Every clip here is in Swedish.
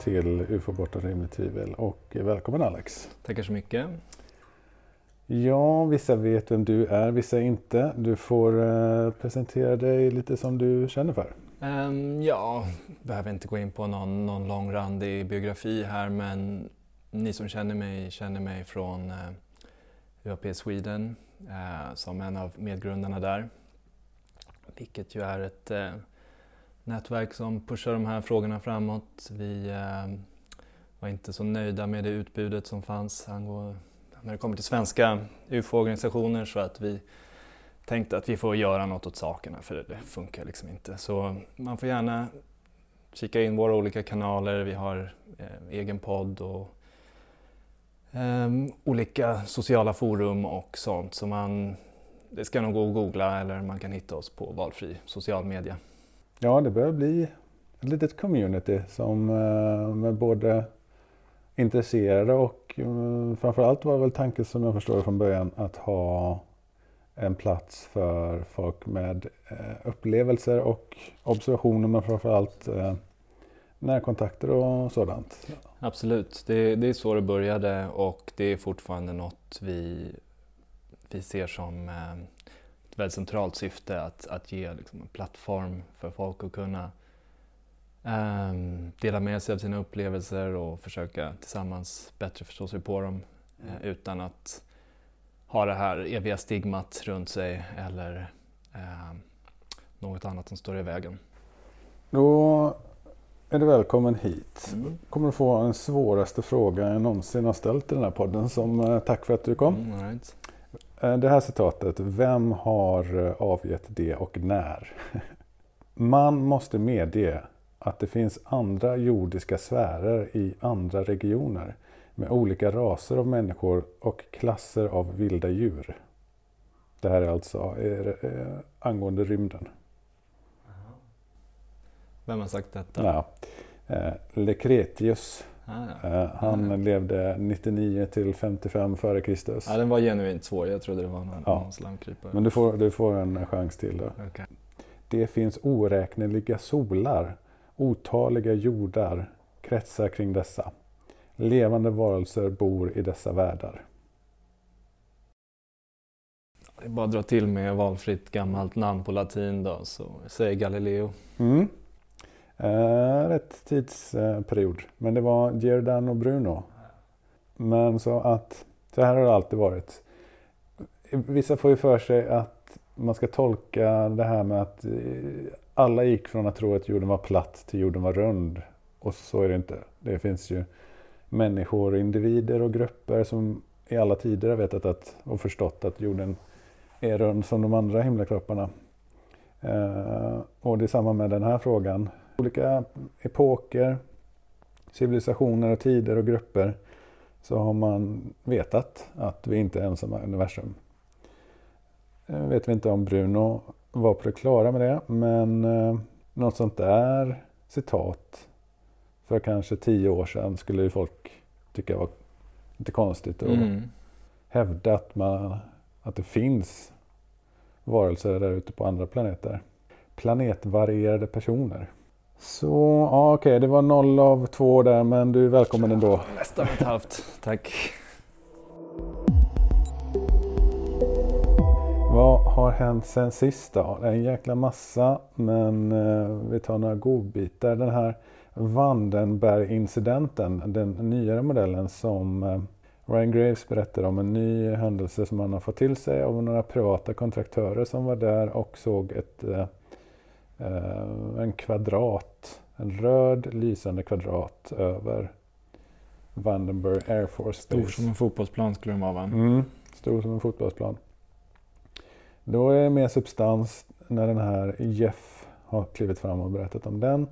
till UFO bortom rimligt tvivel och välkommen Alex. Tackar så mycket. Ja, vissa vet vem du är, vissa inte. Du får eh, presentera dig lite som du känner för. Um, ja, behöver inte gå in på någon, någon långrandig biografi här men ni som känner mig känner mig från uh, UAP Sweden uh, som en av medgrundarna där. Vilket ju är ett nätverk som pushar de här frågorna framåt. Vi eh, var inte så nöjda med det utbudet som fanns när det kommer till svenska UFO-organisationer så att vi tänkte att vi får göra något åt sakerna för det funkar liksom inte. Så man får gärna kika in våra olika kanaler. Vi har eh, egen podd och eh, olika sociala forum och sånt. Så man, det ska nog gå att googla eller man kan hitta oss på valfri social media. Ja, det börjar bli ett litet community som eh, med både intresserade och mm, framförallt var väl tanken som jag förstår från början att ha en plats för folk med eh, upplevelser och observationer men framförallt eh, närkontakter och sådant. Absolut, det, det, är så det började och det är fortfarande något vi, vi ser som eh, väldigt centralt syfte att, att ge liksom, en plattform för folk att kunna eh, dela med sig av sina upplevelser och försöka tillsammans bättre förstå sig på dem eh, utan att ha det här eviga stigmat runt sig eller eh, något annat som står i vägen. Då är du välkommen hit. Mm. kommer du få den svåraste frågan jag någonsin har ställt i den här podden. Som eh, tack för att du kom. Mm, right. Eh, det här citatet. Vem har eh, avgett det och när? Man måste medge att det finns andra jordiska sfärer i andra regioner med olika raser av människor och klasser av vilda djur. Det här är alltså eh, angående rymden. Vem har sagt detta? Ja, Lekretius. Ah, eh, han ja. levde 99 till 55 före Kristus. Ja, den var genuint svår. Jag trodde det var någon, ja. någon slamkrypare. Men du får, du får en chans till då. Okay. Det finns oräkneliga solar, otaliga jordar, kretsar kring dessa. Levande varelser bor i dessa världar. Det är bara att dra till med valfritt gammalt namn på latin då, så säger Galileo. Mm. Eh, rätt tidsperiod. Men det var Giordano Bruno. Men så att, så här har det alltid varit. Vissa får ju för sig att man ska tolka det här med att eh, alla gick från att tro att jorden var platt till jorden var rund. Och så är det inte. Det finns ju människor, individer och grupper som i alla tider har vetat att, och förstått att jorden är rund som de andra himlakropparna. Eh, och det är samma med den här frågan. Olika epoker, civilisationer och tider och grupper så har man vetat att vi inte är ensamma i universum. Nu eh, vet vi inte om Bruno var på det klara med det men eh, något sånt där citat för kanske tio år sedan skulle ju folk tycka var lite konstigt att mm. hävda att, man, att det finns varelser där ute på andra planeter. Planetvarierade personer. Så ja, okej, okay, det var noll av två där men du är välkommen ändå. Nästan ett halvt, tack. Vad har hänt sen sist då? Det är en jäkla massa men eh, vi tar några godbitar. Den här Vandenberg-incidenten, den nyare modellen som eh, Ryan Graves berättar om en ny händelse som han har fått till sig av några privata kontraktörer som var där och såg ett, eh, eh, en kvadrat, en röd lysande kvadrat över Vandenberg Air Force Base. Stor som en fotbollsplan skulle den vara va? Mm, stor som en fotbollsplan. Då är det mer substans när den här Jeff har klivit fram och berättat om den.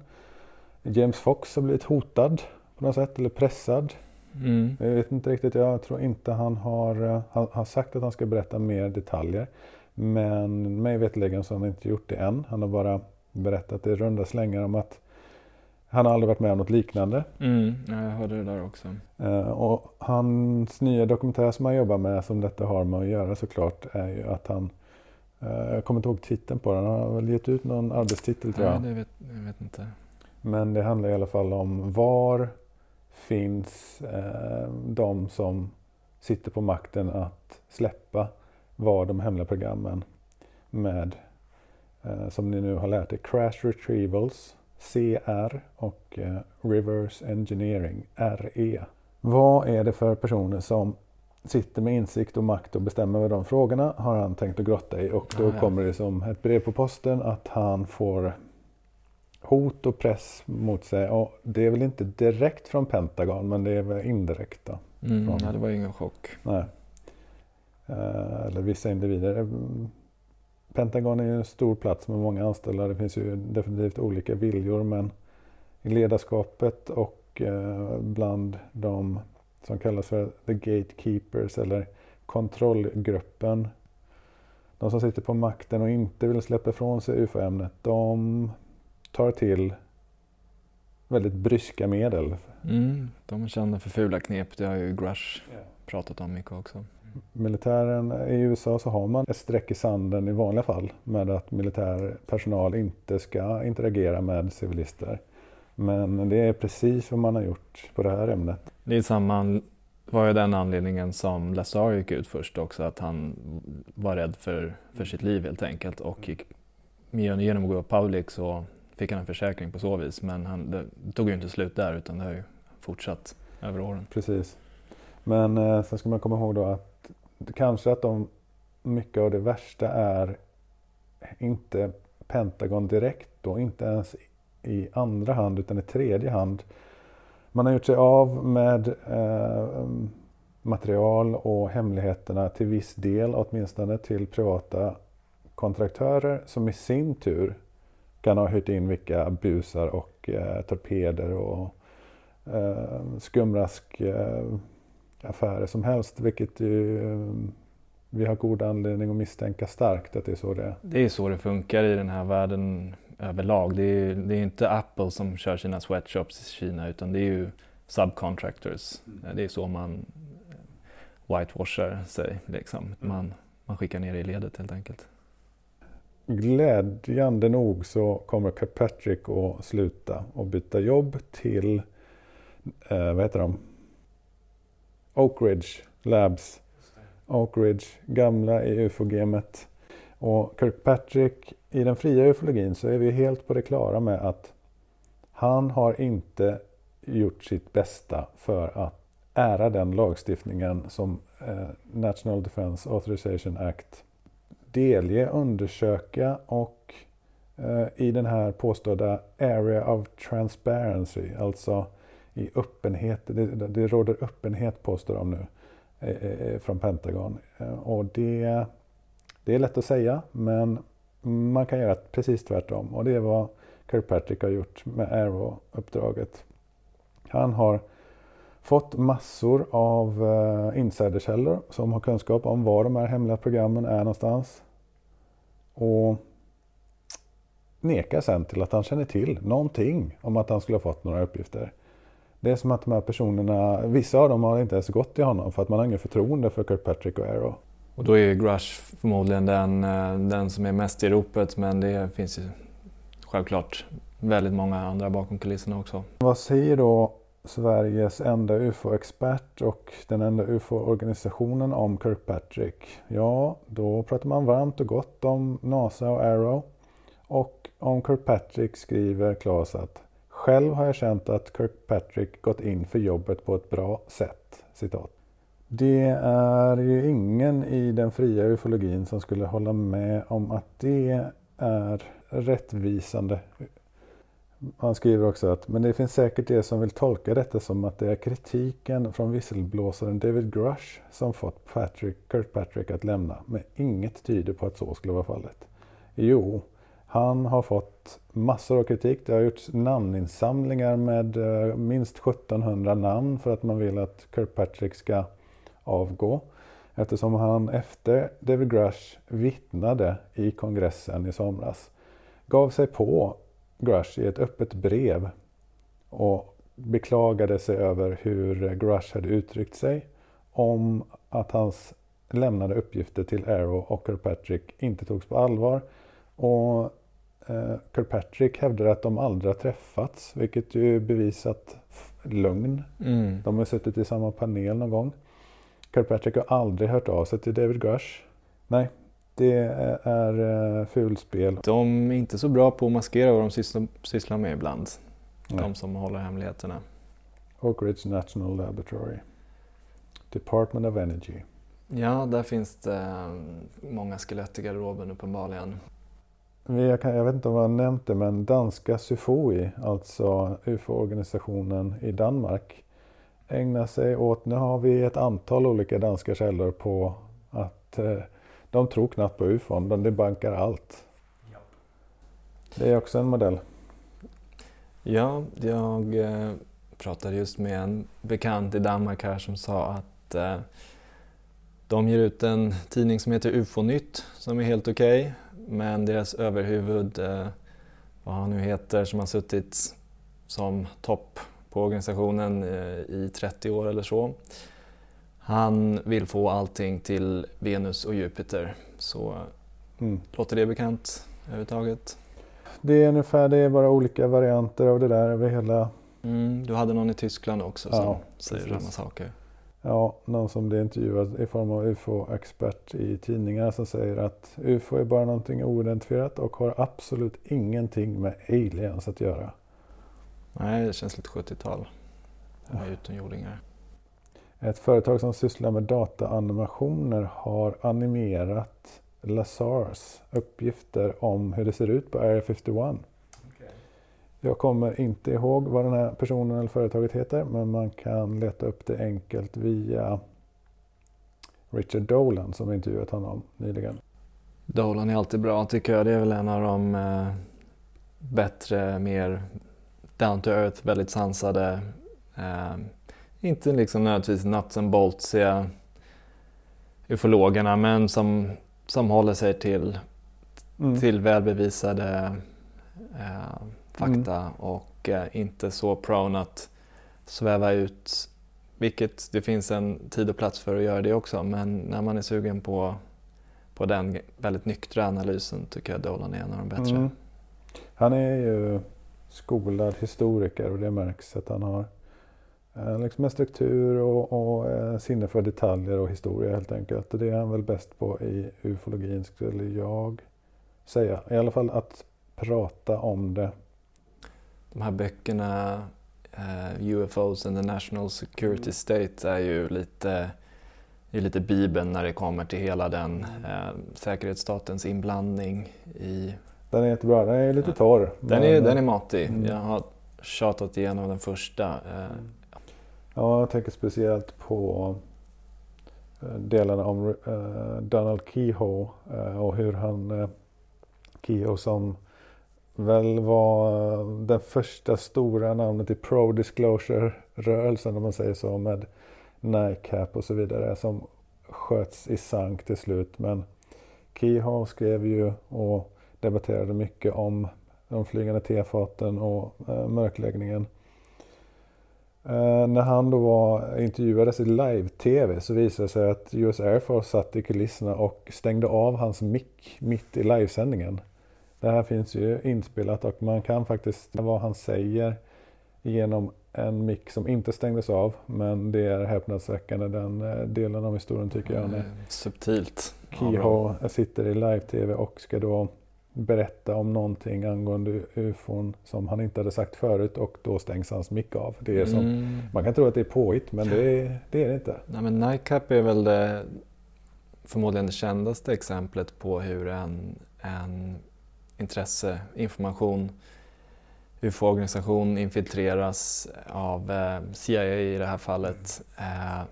James Fox har blivit hotad på något sätt eller pressad. Mm. Jag vet inte riktigt. Jag tror inte han har, eh, han har sagt att han ska berätta mer detaljer. Men mig veterligen så har han inte gjort det än. Han har bara berättat i runda slängar om att han har aldrig varit med om något liknande. Mm, ja, jag hörde det där också. Uh, och hans nya dokumentär som han jobbar med, som detta har med att göra såklart, är ju att han uh, jag kommer inte ihåg titeln på den. Han har väl gett ut någon arbetstitel tror jag. Nej, det vet, jag vet inte. Men det handlar i alla fall om var finns eh, de som sitter på makten att släppa var de hemliga programmen med, eh, som ni nu har lärt er, Crash Retrievals, CR och eh, Reverse Engineering, RE. Vad är det för personer som sitter med insikt och makt och bestämmer över de frågorna har han tänkt att grotta i och då Ah, ja. kommer det som ett brev på posten att han får hot och press mot sig. Och det är väl inte direkt från Pentagon men det är väl indirekt. Då. Mm, Från- ja, det var ingen chock. Nej. Eh, eller vissa individer. Pentagon är ju en stor plats med många anställda. Det finns ju definitivt olika viljor men i ledarskapet och eh, bland de som kallas för the gatekeepers eller kontrollgruppen. De som sitter på makten och inte vill släppa ifrån sig UFO-ämnet. De tar till väldigt bryska medel. Mm, de kända för fula knep. Det har ju Grush pratat om mycket också. Militären i USA så har man ett streck i sanden i vanliga fall med att militär personal inte ska interagera med civilister. Men det är precis vad man har gjort på det här ämnet. Det är samma, var ju den anledningen som Lazar gick ut först också, att han var rädd för, för sitt liv helt enkelt och gick genom att gå public så fick han en försäkring på så vis. Men han, det tog ju inte slut där utan det har ju fortsatt över åren. Precis. Men eh, sen ska man komma ihåg då att kanske att de, mycket av det värsta är inte Pentagon direkt då, inte ens i andra hand utan i tredje hand. Man har gjort sig av med eh, material och hemligheterna till viss del åtminstone till privata kontraktörer som i sin tur kan ha hyrt in vilka busar och eh, torpeder och eh, skumrask eh, affärer som helst. Vilket ju, eh, vi har god anledning att misstänka starkt att det är så det är. Det är så det funkar i den här världen överlag. Det är, det är inte Apple som kör sina sweatshops i Kina utan det är ju subcontractors. Det är så man whitewashar sig. Liksom. Man, man skickar ner det i ledet helt enkelt. Glädjande nog så kommer Kirkpatrick att sluta och byta jobb till, eh, vad heter de? Oak Ridge Labs. Oak Ridge, gamla i ufo-gamet. Och Kirkpatrick, i den fria ufologin så är vi helt på det klara med att han har inte gjort sitt bästa för att ära den lagstiftningen som eh, National Defense Authorization Act delge, undersöka och eh, i den här påstådda area of transparency, alltså i öppenhet, det, det råder öppenhet påstår de nu eh, eh från Pentagon. Eh, och det, det är lätt att säga men man kan göra precis tvärtom och det är vad Kirkpatrick har gjort med Arrow-uppdraget. Han har fått massor av eh, insiderkällor som har kunskap om var de här hemliga programmen är någonstans. Och nekar sen till att han känner till någonting om att han skulle ha fått några uppgifter. Det är som att de här personerna, vissa av dem har inte ens gått till honom för att man har ingen förtroende för Kirkpatrick och Arrow. Och då är Grush förmodligen den, eh, den som är mest i ropet men det finns ju självklart väldigt många andra bakom kulisserna också. Vad säger då Sveriges enda UFO-expert och den enda UFO-organisationen om Kirkpatrick? Ja, då pratar man varmt och gott om NASA och Arrow. Och om Kirkpatrick skriver Claes att själv har jag känt att Kirkpatrick gått in för jobbet på ett bra sätt. Citat. Det är ju ingen i den fria ufologin som skulle hålla med om att det är rättvisande han skriver också att men det finns säkert de som vill tolka detta som att det är kritiken från visselblåsaren David Grush som fått Patrick, Kirkpatrick att lämna. Men inget tyder på att så skulle vara fallet. Jo, han har fått massor av kritik. Det har gjorts namninsamlingar med eh, minst 1700 namn för att man vill att Kirkpatrick ska avgå. Eftersom han efter David Grush vittnade i kongressen i somras. Gav sig på Grush i ett öppet brev och beklagade sig över hur Grush hade uttryckt sig om att hans lämnade uppgifter till Arrow och Kirkpatrick inte togs på allvar och eh, Kirkpatrick hävdar att de aldrig har träffats, vilket ju bevisat lögn. Mm. De har suttit i samma panel någon gång. Kirkpatrick har aldrig hört av sig till David Grush. Nej, det är uh, fulspel. De är inte så bra på att maskera vad de sysslar, sysslar med ibland. Nej. De som håller hemligheterna. Oak Ridge National Laboratory. Department of Energy. Ja, där finns det eh, många skelett i garderoben uppenbarligen. Jag, kan, jag vet inte om jag har nämnt det, men danska SUFOI, alltså UFO-organisationen i Danmark, ägnar sig åt, nu har vi ett antal olika danska källor på att eh, de tror knappt på UFOn, de debankar allt. Det är också en modell. Ja, jag eh, pratade just med en bekant i Danmark här som sa att eh, de ger ut en tidning som heter UFO-nytt som är helt okej. Men deras överhuvud, eh, vad han nu heter, som har suttit som topp på organisationen eh, i 30 år eller så. Han vill få allting till Venus och Jupiter. Så Mm. låter det bekant överhuvudtaget? Det är ungefär, det är bara olika varianter av det där över hela, Mm, du hade någon i Tyskland också som Ja, säger precis. samma saker. Ja, någon som blir intervjuad i form av UFO-expert i tidningar som säger att UFO är bara någonting oidentifierat och har absolut ingenting med aliens att göra. Nej, det känns lite 70-tal. Med utomjordingar. Ett företag som sysslar med dataanimationer har animerat Lazars uppgifter om hur det ser ut på Area 51. Jag kommer inte ihåg vad den här personen eller företaget heter men man kan leta upp det enkelt via Richard Dolan som intervjuat honom nyligen. Dolan är alltid bra tycker jag. Det är väl en av de eh, bättre, mer down to earth, väldigt sansade. Eh, inte liksom nödvändigtvis nuts and boltsiga ufologerna men som, som håller sig till, Mm. till välbevisade eh, fakta och eh, inte så prone att sväva ut. Vilket det finns en tid och plats för att göra det också men när man är sugen på, på den väldigt nyktra analysen tycker jag Dolan är en av de bättre. Mm. Han är ju skolad historiker och det märks att han har eh, liksom en struktur och, och eh, sinne för detaljer och historia helt enkelt. Det är han väl bäst på i ufologin skulle jag säga. I alla fall att prata om det. De här böckerna eh, UFOs and the National Security Mm. State är ju lite, är lite bibeln när det kommer till hela den eh, säkerhetsstatens inblandning i... Den är jättebra. Den är lite torr. Den men- är, den är matig. Mm. Jag har tjatat igenom den första. Eh, Ja, jag tänker speciellt på delarna om Donald Kehoe eh, och hur han, eh, Kehoe som väl var eh, det den första stora namnet i pro-disclosure-rörelsen om man säger så med NICAP och så vidare som sköts i sank till slut. Men Kehoe skrev ju och debatterade mycket om de flygande tefaten och eh, mörkläggningen. Eh, när han då var, intervjuades i live-tv så visade det sig att US Air Force satt i kulisserna och stängde av hans mick mitt i livesändningen. Det här finns ju inspelat och man kan faktiskt vad han säger genom en mick som inte stängdes av. Men det är häpnadsväckande den eh, delen av historien tycker jag. När eh, subtilt. Ja. Kehoe sitter i live-tv och ska då berätta om någonting angående ufon som han inte hade sagt förut och då stängs hans mick av. Det är som, Mm. Man kan tro att det är påhitt men det är det, är det inte. Nej, men NICAP är väl det, förmodligen det kändaste exemplet på hur en, en intresse, information, UFO-organisation infiltreras av eh, CIA i det här fallet. Eh,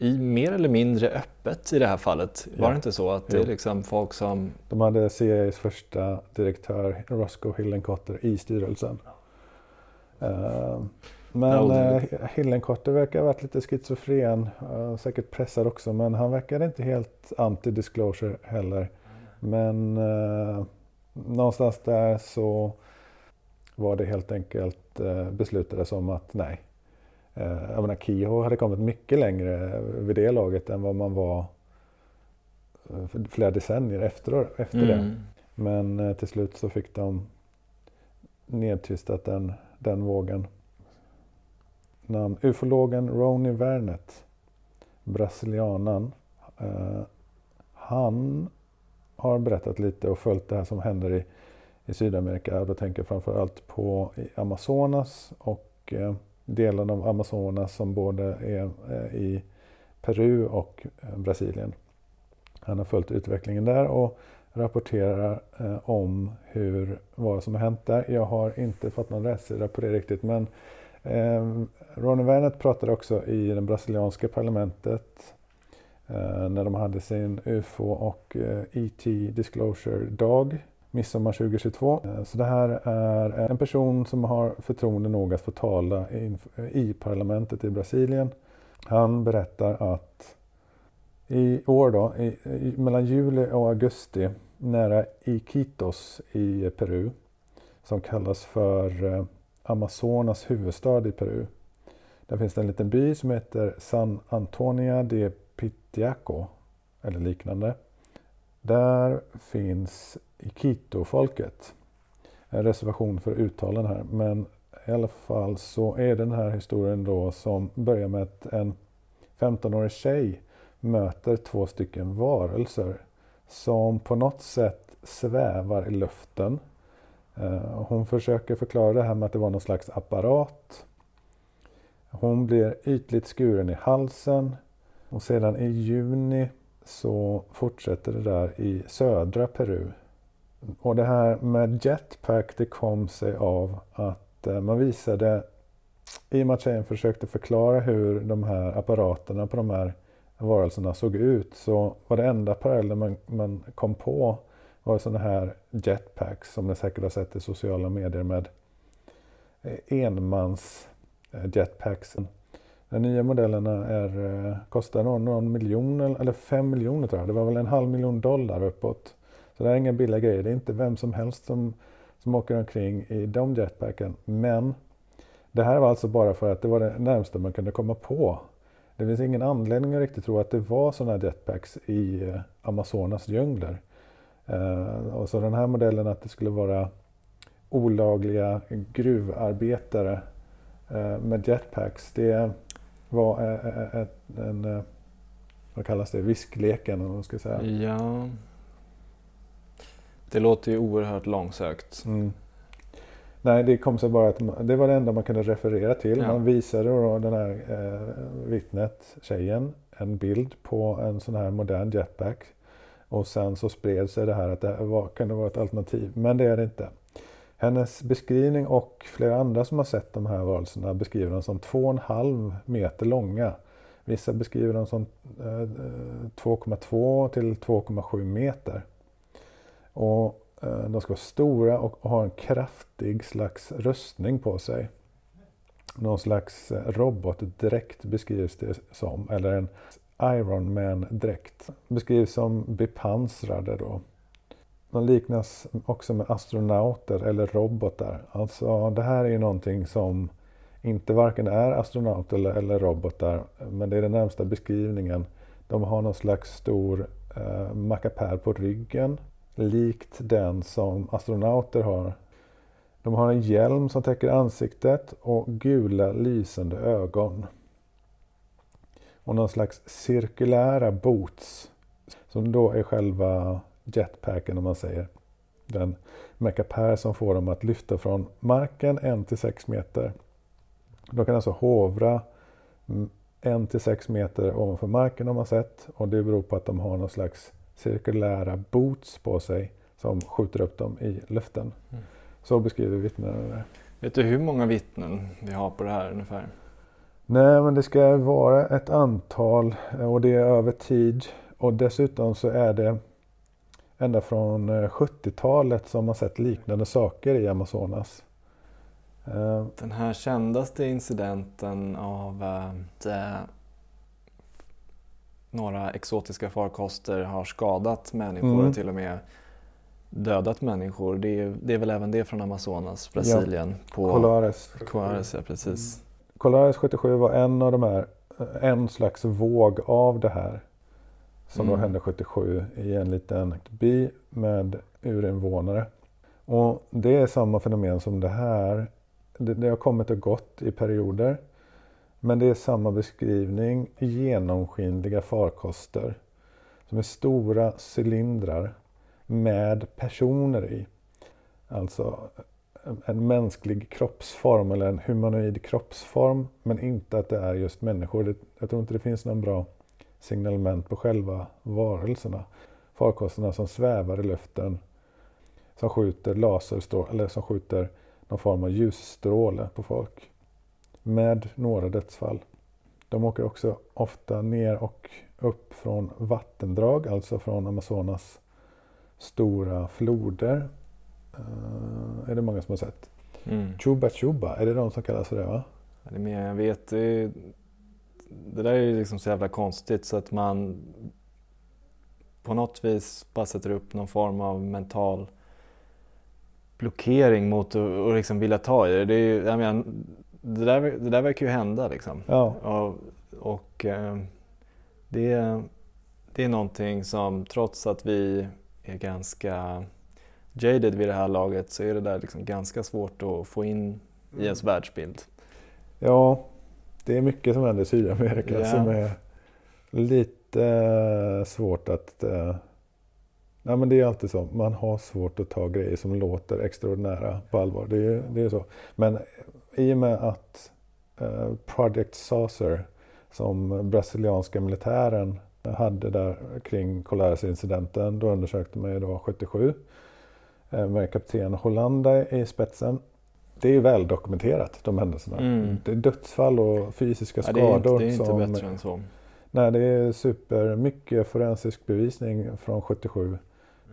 i mer eller mindre öppet i det här fallet. Var Ja. det inte så att det är liksom folk som... De hade CIAs första direktör Roscoe Hillenkotter i styrelsen. Eh, Men eh, Hillenkotter verkar ha varit lite schizofren, säkert pressad också, men han verkade inte helt anti-disclosure heller. Men eh, någonstans där så var det helt enkelt eh, beslutades om att nej. Eh, jag menar, Kehoe hade kommit mycket längre vid det laget än vad man var eh, flera decennier efter, efter det. Mm. Men eh, till slut så fick de nedtystat den, den vågen. Namn. Ufologen Ronnie Vernet, brasilianan. Eh, han har berättat lite och följt det här som händer i, i Sydamerika. Då tänker jag framförallt på Amazonas och eh, delen av Amazonas som både är eh, i Peru och eh, Brasilien. Han har följt utvecklingen där och rapporterar eh, om hur, vad som har hänt där. Jag har inte fått någon rätsida på det riktigt men eh, Ronny Wernet pratade också i det brasilianska parlamentet Eh, när de hade sin UFO och eh, ET Disclosure-dag midsommar 2022. Eh, så det här är en person som har förtroende nog att få tala i parlamentet i Brasilien. Han berättar att i år då, i, i, mellan juli och augusti nära Iquitos i Peru som kallas för Amazonas huvudstad i Peru. Där finns det en liten by som heter San Antonia de Pitiaco eller liknande. Där finns Iquito-folket. En reservation för uttalen här men i alla fall så är den här historien då som börjar med att en 15-årig tjej möter två stycken varelser som på något sätt svävar i luften. Eh, hon försöker förklara det här med att det var någon slags apparat. Hon blir ytligt skuren i halsen och sedan i juni så fortsätter det där i södra Peru. Och det här med jetpack det kom sig av att eh, man visade i och med att tjejen försökte förklara hur de här apparaterna på de här varelserna såg ut så var det enda parallellen man, man kom på var sådana här jetpacks som ni säkert har sett i sociala medier med eh, enmans eh, jetpacks. De nya modellerna är, eh, kostar någon, någon miljon eller fem miljoner tror jag. Det var väl en halv miljon dollar uppåt. Så det är inga billiga grejer. Det är inte vem som helst som, som åker omkring i de jetpacken. Men det här var alltså bara för att det var det närmsta man kunde komma på det finns ingen anledning att riktigt tro att det var sådana jetpacks i eh, Amazonas djungler. Uh, och så den här modellen att det skulle vara olagliga gruvarbetare uh, med jetpacks. Det var ett, en, vad kallas det, viskleken om man ska säga. Ja. Det låter ju oerhört långsökt. Mm. Nej, det kom sig bara att det var det enda man kunde referera till. Ja. Man visade då den här eh, vittnet, tjejen, en bild på en sån här modern jetpack. Och sen så spred sig det här att det var, kunde vara ett alternativ, men det är det inte. Hennes beskrivning och flera andra som har sett de här varelserna beskriver dem som 2,5 meter långa. Vissa beskriver dem som eh, 2,2 till 2,7 meter. Och eh, de ska vara stora och ha en kraftig slags rustning på sig. Någon slags eh, robotdräkt beskrivs det som, eller en Iron Man-dräkt. Beskrivs som bepansrade då. De liknas också med astronauter eller robotar. Alltså det här är någonting som inte varken är astronauter eller, eller robotar, men det är den närmsta beskrivningen. De har någon slags stor eh, mackapär på ryggen likt den som astronauter har. De har en hjälm som täcker ansiktet och gula lysande ögon. Och någon slags cirkulära boots som då är själva jetpacken om man säger. Den mekapär som får dem att lyfta från marken 1-6 meter. De kan alltså hovra 1-6 meter ovanför marken har man sett och det beror på att de har någon slags cirkulära boots på sig som skjuter upp dem i luften. Mm. Så beskriver vittnena det. Vet du hur många vittnen vi har på det här ungefär? Nej, men det ska vara ett antal och det är över tid. Och dessutom så är det ända från 70-talet eh, som man sett liknande saker i Amazonas. Eh, Den här kändaste incidenten av äh, några exotiska farkoster har skadat människor mm. och till och med dödat människor. Det är, det är väl även det från Amazonas, Brasilien? Ja. På Colares. Colares, ja precis. Mm. Colares 77 var en av de här, en slags våg av det här. Som mm. då hände 77 i en liten by med urinvånare. Och det är samma fenomen som det här. Det, det har kommit och gått i perioder. Men det är samma beskrivning, genomskinliga farkoster som är stora cylindrar med personer i. Alltså en mänsklig kroppsform eller en humanoid kroppsform men inte att det är just människor. Jag tror inte det finns någon bra signalement på själva varelserna. Farkosterna som svävar i luften som skjuter laserstråle eller som skjuter någon form av ljusstråle på folk. Med några dödsfall. De åker också ofta ner och upp från vattendrag, alltså från Amazonas stora floder. Uh, är det många som har sett. Mm. Chuba Chuba, är det de som kallas för det? Va? Det är mer, jag vet. Det, där är ju liksom så jävla konstigt så att man på något vis bara sätter upp någon form av mental blockering mot att liksom vilja ta i det. Det, är, jag menar, det, där, det där verkar ju hända liksom. Ja. Och, och eh, det, det är någonting som trots att vi är ganska jaded vid det här laget så är det där liksom ganska svårt att få in i ens mm. världsbild. Ja, det är mycket som händer i Sydamerika yeah. som är lite eh, svårt att... Eh, nej men det är alltid så, man har svårt att ta grejer som låter extraordinära på allvar. Det är, det är så. Men i och med att eh, Project Saucer som brasilianska militären hade där kring Colares-incidenten, då undersökte man ju då 77 med kapten Hollanda i spetsen det är väl dokumenterat de händelserna. Mm. Det är dödsfall och fysiska ja, skador. Det är, inte, det är inte bättre än så. Nej, det är supermycket forensisk bevisning från 77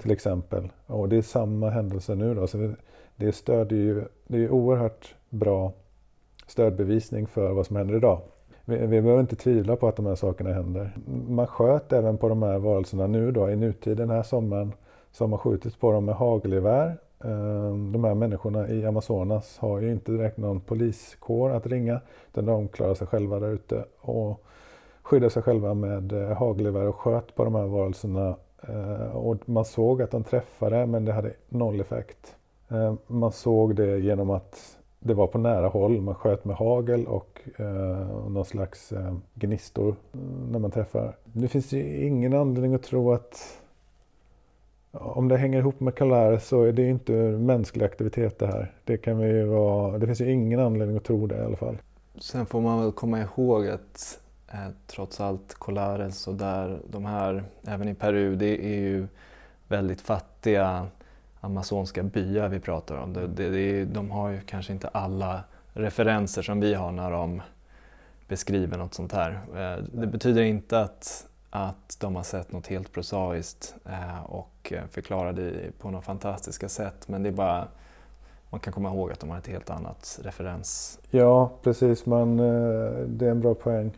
till exempel. Och det är samma händelse nu då. Så det, stödjer ju, det är oerhört bra stödbevisning för vad som händer idag. Vi, vi behöver inte tvivla på att de här sakerna händer. Man sköt även på de här varelserna nu då i nutid den här sommaren. Så har man skjutit på dem med hagelgevär Ehm, de här människorna i Amazonas har ju inte direkt någon poliskår att ringa. Utan de klarar sig själva där ute och skyddar sig själva med eh, hagelgevär och sköt på de här varelserna. Ehm, och man såg att de träffade men det hade noll effekt. Ehm, man såg det genom att det var på nära håll. Man sköt med hagel och eh, någon slags eh, gnistor eh, när man träffar. Det finns ju ingen anledning att tro att om det hänger ihop med Calare så är det inte mänsklig aktivitet det här. Det, kan vi vara, det finns ju ingen anledning att tro det i alla fall. Sen får man väl komma ihåg att eh, trots allt Colares och där, de här, även i Peru, det är ju väldigt fattiga amazonska byar vi pratar om. Det, det, det, de har ju kanske inte alla referenser som vi har när de beskriver något sånt här. Eh, det betyder inte att att de har sett något helt prosaiskt eh, och eh, förklarar det på något fantastiska sätt. Men det är bara, man kan komma ihåg att de har ett helt annat referens. Ja, precis. Man, eh, det är en bra poäng.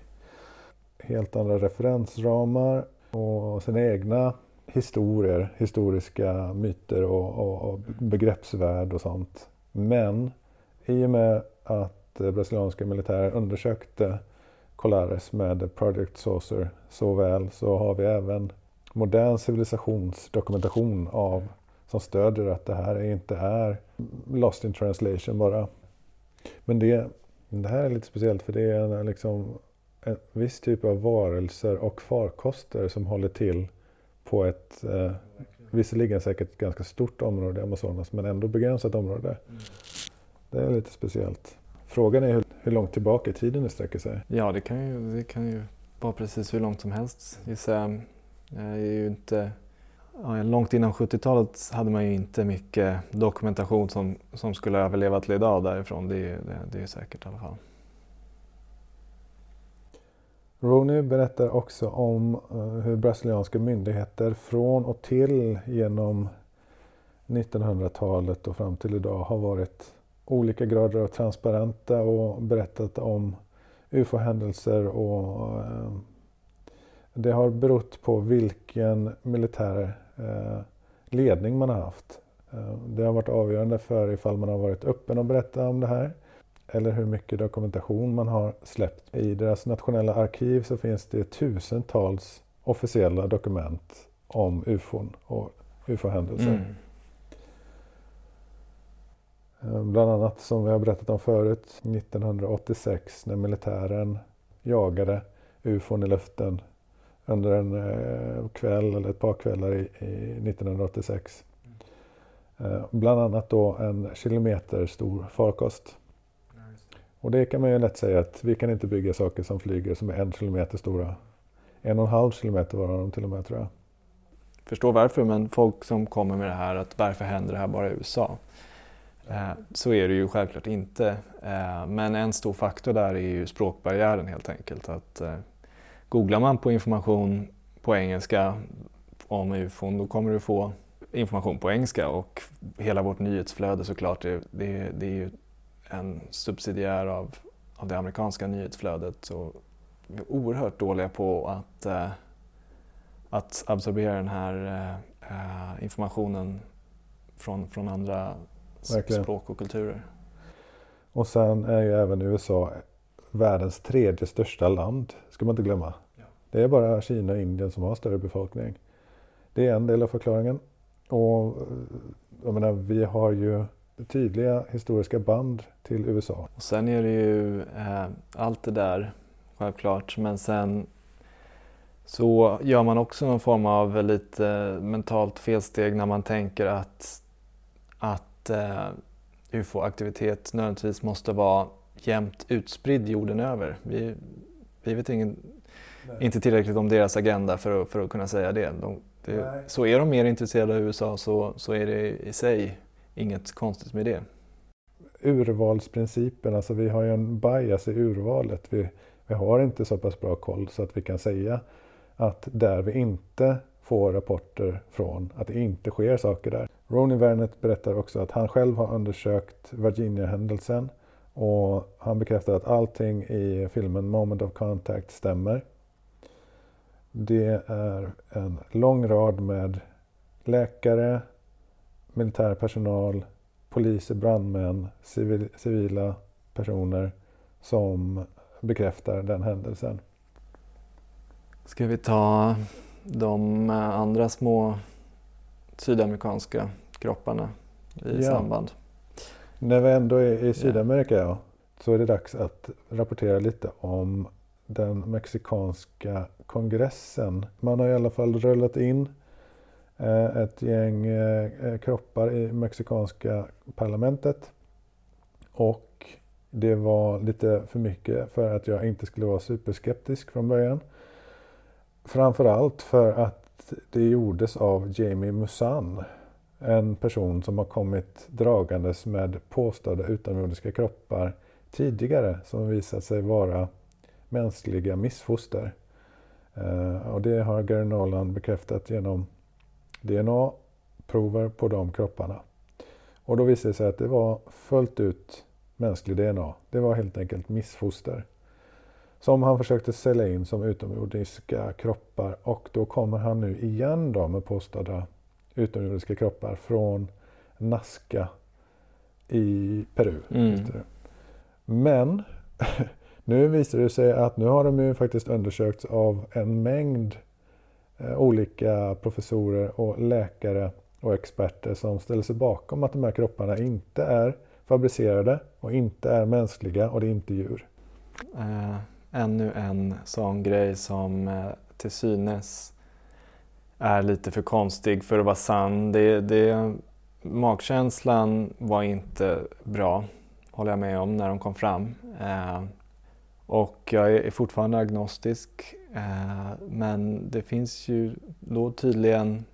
Helt andra referensramar och sina egna historier, historiska myter och, och, och begreppsvärld och sånt. Men i och med att brasilianska militärer undersökte Colares med Project Saucer så väl så har vi även modern civilisationsdokumentation av som stödjer att det här inte är lost in translation bara. Men det, det här är lite speciellt för det är en, liksom, en viss typ av varelser och farkoster som håller till på ett eh, visserligen säkert ganska stort område i Amazonas men ändå begränsat område. Det är lite speciellt. Frågan är hur, hur långt tillbaka i tiden det sträcker sig. Ja, det kan ju, det kan ju vara precis hur långt som helst. Jag är ju inte, ja, långt innan 70-talet hade man ju inte mycket dokumentation som, som skulle överleva till idag därifrån. Det, det, det är säkert i alla fall. Rooney berättar också om uh, hur brasilianska myndigheter från och till genom 1900-talet och fram till idag har varit olika grader av transparenta och berättat om ufo-händelser och eh, det har berott på vilken militär eh, ledning man har haft. Eh, det har varit avgörande för ifall man har varit öppen och berättat om det här eller hur mycket dokumentation man har släppt. I deras nationella arkiv så finns det tusentals officiella dokument om ufon och ufo-händelser. Mm. Eh, bland annat som vi har berättat om förut 1986 när militären jagade ufon i luften under en eh, kväll eller ett par kvällar i, i 1986. Eh, bland annat då en kilometer stor farkost. Och det kan man ju lätt säga att vi kan inte bygga saker som flyger som är en kilometer stora. En och en halv kilometer var de till och med tror jag. Förstår varför, men folk som kommer med det här att varför händer det här bara i USA? Eh, så är det ju självklart inte. Eh, men en stor faktor där är ju språkbarriären helt enkelt. Att eh, googlar man på information på engelska om ufon då kommer du få information på engelska och hela vårt nyhetsflöde såklart, det, det, det är ju en subsidiär av, av det amerikanska nyhetsflödet. Så vi är oerhört dåliga på att, att absorbera den här informationen från, från andra Verkligen. språk och kulturer. Och sen är ju även USA världens tredje största land, ska man inte glömma. Ja. Det är bara Kina och Indien som har större befolkning. Det är en del av förklaringen. Och jag menar, vi har ju tydliga historiska band till USA. Och sen är det ju eh, allt det där, självklart, men sen så gör man också någon form av lite mentalt felsteg när man tänker att, att eh, ufo-aktivitet nödvändigtvis måste vara jämnt utspridd jorden över. Vi, vi vet ingen, inte tillräckligt om deras agenda för att, för att kunna säga det. De, det så är de mer intresserade av USA så, så är det i sig inget konstigt med det. Urvalsprincipen, alltså vi har ju en bias i urvalet. Vi, vi har inte så pass bra koll så att vi kan säga att där vi inte får rapporter från att det inte sker saker där. Ronnie Vernet berättar också att han själv har undersökt Virginia-händelsen och han bekräftar att allting i filmen Moment of Contact stämmer. Det är en lång rad med läkare, militär personal, poliser, brandmän, civil, civila personer som bekräftar den händelsen. Ska vi ta de andra små sydamerikanska kropparna i ja. samband? När vi ändå är i Sydamerika ja, så är det dags att rapportera lite om den mexikanska kongressen. Man har i alla fall rullat in Eh, ett gäng eh, kroppar i mexikanska parlamentet. Och det var lite för mycket för att jag inte skulle vara superskeptisk från början. Framförallt för att det gjordes av Jamie Musan. En person som har kommit dragandes med påstådda utomjordiska kroppar tidigare som visat sig vara mänskliga missfoster. Eh, och det har Gary Nolan bekräftat genom DNA-prover på de kropparna. Och då visade det sig att det var fullt ut mänsklig DNA. Det var helt enkelt missfoster. Som han försökte sälja in som utomjordiska kroppar och då kommer han nu igen då med påstådda utomjordiska kroppar från Nazca i Peru. Mm. Men nu visar det sig att nu har de ju faktiskt undersökts av en mängd Eh, olika professorer och läkare och experter som ställer sig bakom att de här kropparna inte är fabricerade och inte är mänskliga och det är inte djur. Äh, ännu en sån grej som eh, till synes är lite för konstig för att vara sann. Det, det, magkänslan var inte bra, håller jag med om, när de kom fram. Eh, och jag är fortfarande agnostisk Eh, men det finns ju då tydligen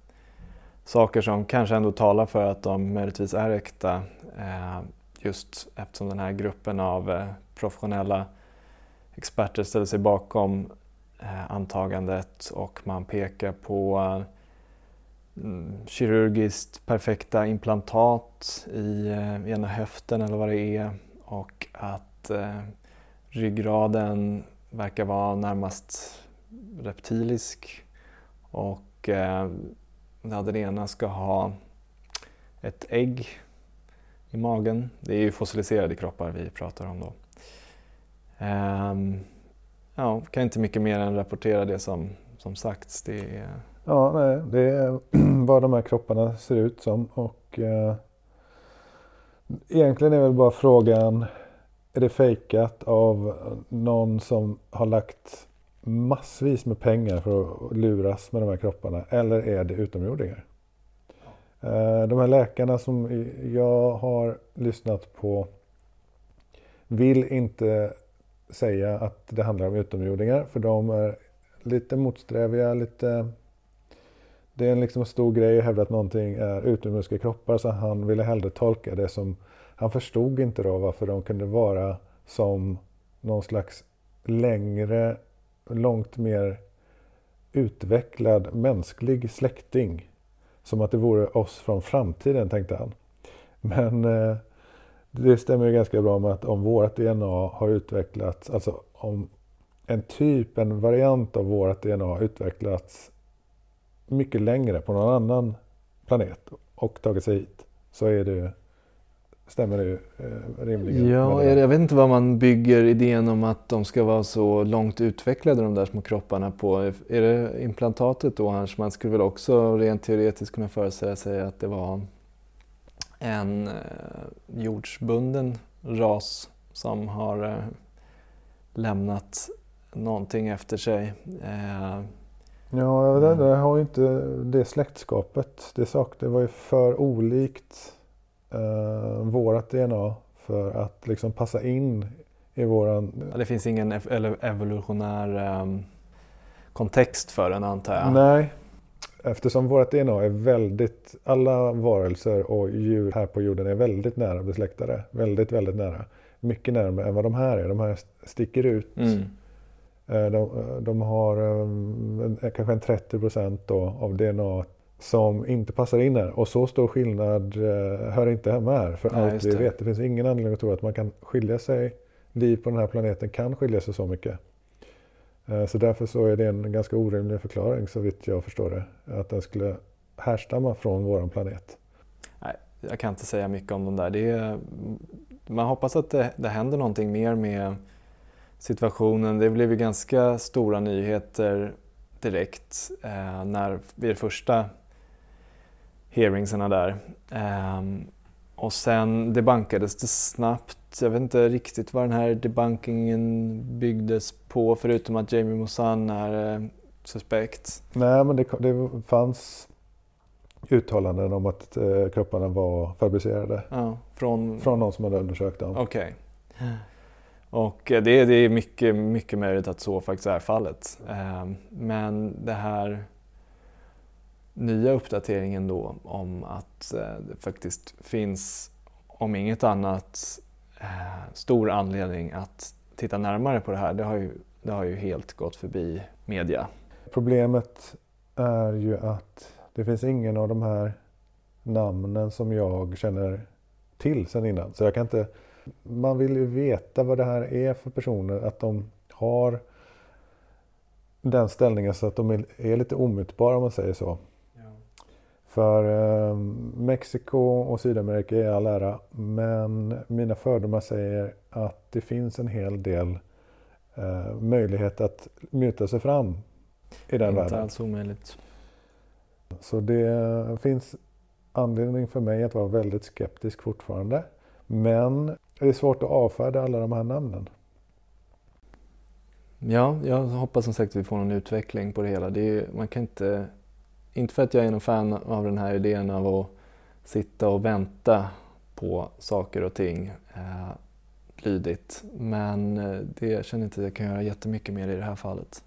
saker som kanske ändå talar för att de möjligtvis är äkta. Eh, just eftersom den här gruppen av eh, professionella experter ställer sig bakom eh, antagandet och man pekar på mm, kirurgiskt perfekta implantat i eh, ena höften eller vad det är och att eh, ryggraden verkar vara närmast reptilisk och eh, den ena ska ha ett ägg i magen. Det är ju fossiliserade kroppar vi pratar om då. Um, ja, kan inte mycket mer än rapportera det som, som sagts. det är... Ja, nej, det är vad de här kropparna ser ut som. Och eh, Egentligen är väl bara frågan, är det fejkat av någon som har lagt massvis med pengar för att luras med de här kropparna? Eller är det utomjordingar? Eh, de här läkarna som jag har lyssnat på vill inte säga att det handlar om utomjordingar för de är lite motsträviga, lite... Det är liksom en liksom stor grej att hävda att någonting är utomjordiska kroppar så han ville hellre tolka det som... Han förstod inte då varför de kunde vara som någon slags längre, långt mer utvecklad mänsklig släkting. Som att det vore oss från framtiden, tänkte han. Men eh, det stämmer ju ganska bra med att om vårt DNA har utvecklats, alltså om en typ, en variant av vårt DNA har utvecklats mycket längre på någon annan planet och tagit sig hit så är det stämmer det ju eh, rimligen. Ja, jag vet inte vad man bygger idén om att de ska vara så långt utvecklade de där små kropparna på. Är det implantatet då annars? Man skulle väl också rent teoretiskt kunna föreställa sig att det var en eh, jordsbunden ras som har eh, lämnat någonting efter sig. Eh, ja, det, det har ju inte det släktskapet. Det, sak, det var ju för olikt eh, vårat DNA för att liksom passa in i våran... Det finns ingen evolutionär um, kontext för den antar jag? Nej, eftersom vårt DNA är väldigt... Alla varelser och djur här på jorden är väldigt nära besläktade. Väldigt, väldigt nära. Mycket närmare än vad de här är. De här sticker ut. Mm. Eh, de, de, har um, kanske en 30 procent av DNA som inte passar in här. Och så stor skillnad uh, hör inte hemma här för Nej, allt vi vet. Det finns ingen anledning att tro att man kan skilja sig, liv på den här planeten kan skilja sig så mycket. Eh, så därför så är det en ganska orimlig förklaring så vitt jag förstår det. Att den skulle härstamma från vår planet. Nej, jag kan inte säga mycket om de där. Det är, mm, man hoppas att det, det händer någonting mer med situationen. Det blev ju ganska stora nyheter direkt eh, när, vid de första hearingsarna där. Eh, och sen debankades det snabbt. Jag vet inte riktigt vad den här debunkingen byggdes på förutom att Jamie Moussan är eh, suspekt. Nej, men det, det fanns uttalanden om att eh, kropparna var fabricerade. Ja, från... från någon som hade undersökt dem. Okej. Okay. Och eh, det, det är mycket, mycket möjligt att så faktiskt är fallet. Ehm, men det här nya uppdateringen då om att eh, det faktiskt finns, om inget annat, eh, stor anledning att titta närmare på det här. Det har ju, det har ju helt gått förbi media. Problemet är ju att det finns ingen av de här namnen som jag känner till sen innan. Så jag kan inte man vill ju veta vad det här är för personer. Att de har den ställningen så att de är lite omutbara om man säger så. För eh, Mexiko och Sydamerika är all ära. Men mina fördomar säger att det finns en hel del eh, möjlighet att muta sig fram i den Inte världen. Inte alls omöjligt. Så det finns anledning för mig att vara väldigt skeptisk fortfarande. Men det är svårt att avfärda alla de här namnen. Ja, jag hoppas som sagt att vi får någon utveckling på det hela. Det är, man kan inte, inte för att jag är någon fan av den här idén av att sitta och vänta på saker och ting eh, lydigt. Men eh, det, jag känner inte att jag kan göra jättemycket mer i det här fallet.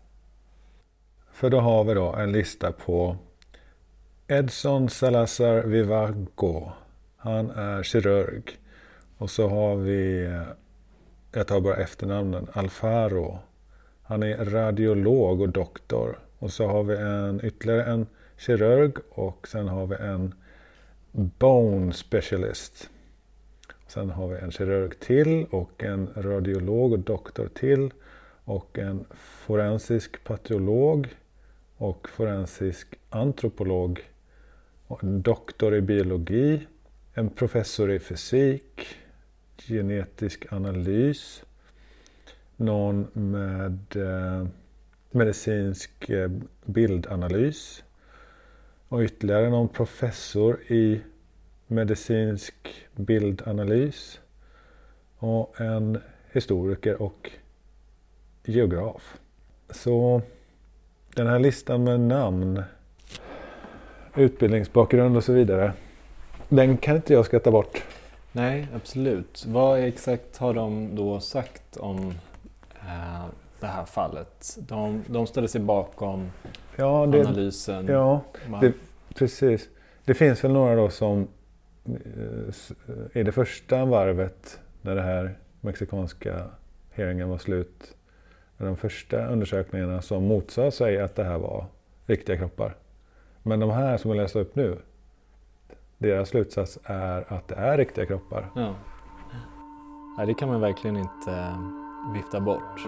För då har vi då en lista på Edson Salazar Vivago. Han är kirurg. Och så har vi, eh, jag tar bara efternamnen, Alfaro. Han är radiolog och doktor. Och så har vi en, ytterligare en kirurg och sen har vi en bone specialist. Sen har vi en kirurg till och en radiolog och doktor till. Och en forensisk patolog och forensisk antropolog. Och en doktor i biologi. En professor i fysik genetisk analys. Någon med eh, medicinsk eh, bildanalys och ytterligare någon professor i medicinsk bildanalys och en historiker och geograf. Så den här listan med namn, utbildningsbakgrund och så vidare, den kan inte jag skratta bort. Nej, absolut. Vad exakt har de då sagt om eh, det här fallet? De, de ställer sig bakom ja, det, analysen. Ja, det, precis. Det finns väl några då som eh, i det första varvet när det här mexikanska hearingen var slut. De första undersökningarna som motsade sig att det här var riktiga kroppar. Men de här som jag läste upp nu, deras slutsats är att det är riktiga kroppar. Ja. Nej, det kan man verkligen inte vifta bort.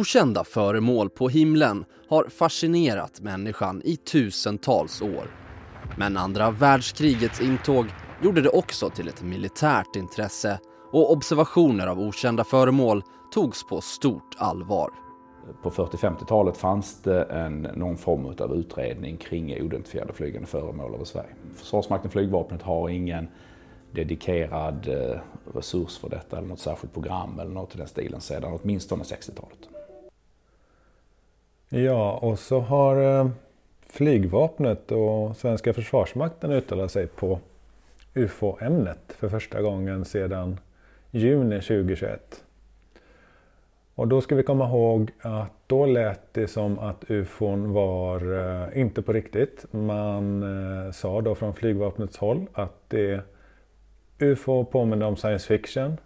Okända föremål på himlen har fascinerat människan i tusentals år. Men andra världskrigets intåg gjorde det också till ett militärt intresse och observationer av okända föremål togs på stort allvar. På 40-50-talet fanns det en, någon form av utredning kring oidentifierade flygande föremål över Sverige. Försvarsmakten flygvapnet har ingen dedikerad eh, resurs för detta eller något särskilt program eller något i den stilen sedan åtminstone 60-talet. Ja, och så har eh, flygvapnet och svenska försvarsmakten uttalat sig på UFO-ämnet för första gången sedan juni 2021. Och då ska vi komma ihåg att då lät det som att ufon var eh, inte på riktigt. Man eh, sa då från flygvapnets håll att det UFO påminner om science fiction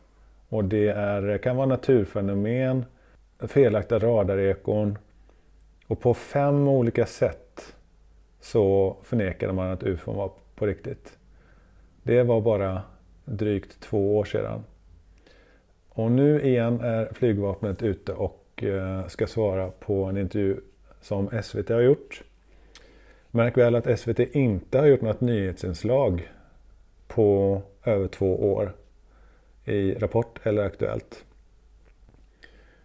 och det är, kan vara naturfenomen, felaktiga radarekon och på fem olika sätt så förnekade man att ufon var på riktigt. Det var bara drygt två år sedan. Och nu igen är flygvapnet ute och eh, ska svara på en intervju som SVT har gjort. Märk väl att SVT inte har gjort något nyhetsinslag på över två år i Rapport eller Aktuellt.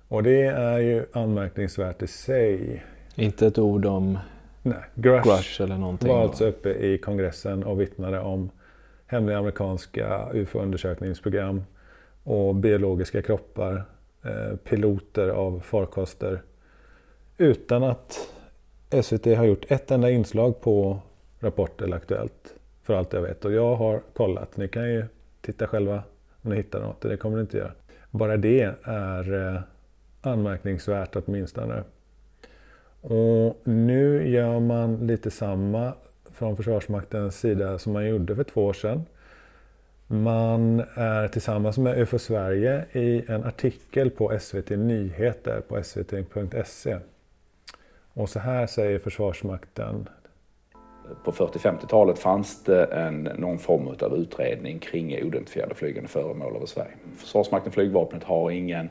Och det är ju anmärkningsvärt i sig. Inte ett ord om Nej, Grush, Grush eller någonting? var alltså uppe i kongressen och vittnade om hemliga amerikanska UFO-undersökningsprogram och biologiska kroppar, eh, piloter av farkoster. Utan att SVT har gjort ett enda inslag på Rapport eller Aktuellt. För allt jag vet. Och jag har kollat. Ni kan ju titta själva om ni hittar något. Det kommer ni inte göra. Bara det är eh, anmärkningsvärt åtminstone. Och nu gör man lite samma från Försvarsmaktens sida som man gjorde för två år sedan. Man är tillsammans med UFO Sverige i en artikel på SVT Nyheter på svt.se. Och så här säger Försvarsmakten. På 40-50-talet fanns det en, någon form av utredning kring oidentifierade flygande föremål över Sverige. Försvarsmakten flygvapnet har ingen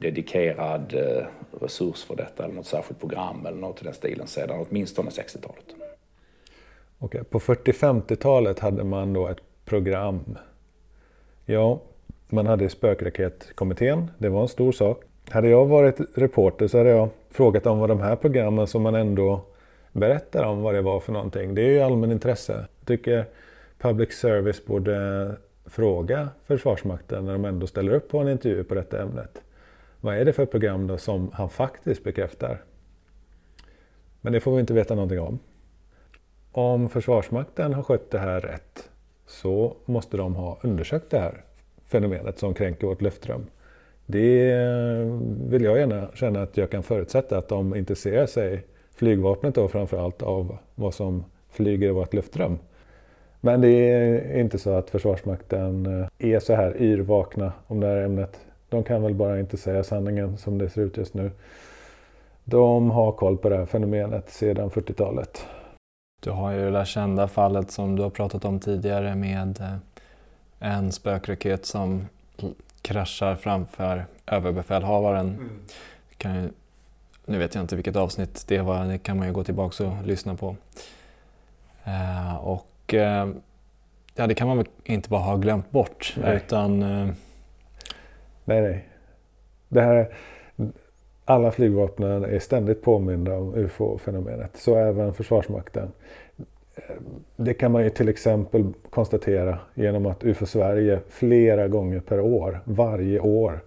dedikerad eh, resurs för detta eller något särskilt program eller något i den stilen sedan åtminstone 60-talet. Okej, på 40-50-talet hade man då ett program. Ja, man hade spökraketkommittén. Det var en stor sak. Hade jag varit reporter så hade jag frågat om vad de här programmen som man ändå berättar om vad det var för någonting. Det är ju allmän intresse. Jag tycker public service borde fråga Försvarsmakten när de ändå ställer upp på en intervju på detta ämnet. Vad är det för program då som han faktiskt bekräftar? Men det får vi inte veta någonting om. Om Försvarsmakten har skött det här rätt så måste de ha undersökt det här fenomenet som kränker vårt luftrum. Det eh, vill jag gärna känna att jag kan förutsätta att de intresserar sig, flygvapnet då framförallt, av vad som flyger i vårt luftrum. Men det är inte så att Försvarsmakten eh, är så här yrvakna om det här ämnet. De kan väl bara inte säga sanningen som det ser ut just nu. De har koll på det här fenomenet sedan 40-talet. Du har ju det kända fallet som du har pratat om tidigare med eh, en spökraket som kraschar framför överbefälhavaren. Mm. Kan ju nu vet jag inte vilket avsnitt det var, det kan man ju gå tillbaka och lyssna på. Eh, och eh, ja, det kan man väl inte bara ha glömt bort Nej. utan eh, Nej, nej. Det här, alla flygvapnen är ständigt påminda om UFO-fenomenet. Så även Försvarsmakten. Det kan man ju till exempel konstatera genom att UFO Sverige flera gånger per år, varje år,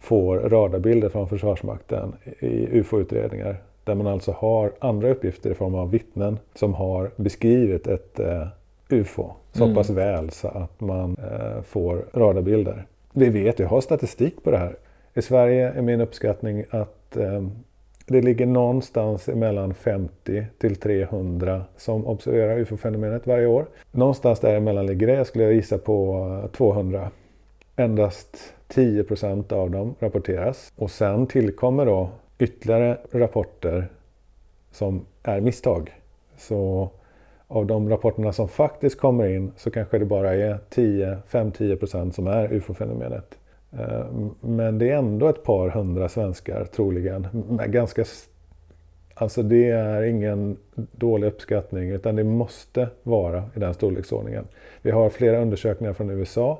får radarbilder från Försvarsmakten i UFO-utredningar. Där man alltså har andra uppgifter i form av vittnen som har beskrivit ett eh, UFO så Mm. pass väl så att man eh, får radarbilder. Vi vet, vi har statistik på det här. I Sverige är min uppskattning att eh, det ligger någonstans mellan 50 till 300 som observerar UFO-fenomenet varje år. Någonstans däremellan ligger det. Jag skulle gissa på 200. Endast 10 procent av dem rapporteras. Och sen tillkommer då ytterligare rapporter som är misstag. Så av de rapporterna som faktiskt kommer in så kanske det bara är 5-10% som är UFO-fenomenet. Eh, men det är ändå ett par hundra svenskar troligen. Med Ganska, alltså det är ingen dålig uppskattning utan det måste vara i den storleksordningen. Vi har flera undersökningar från USA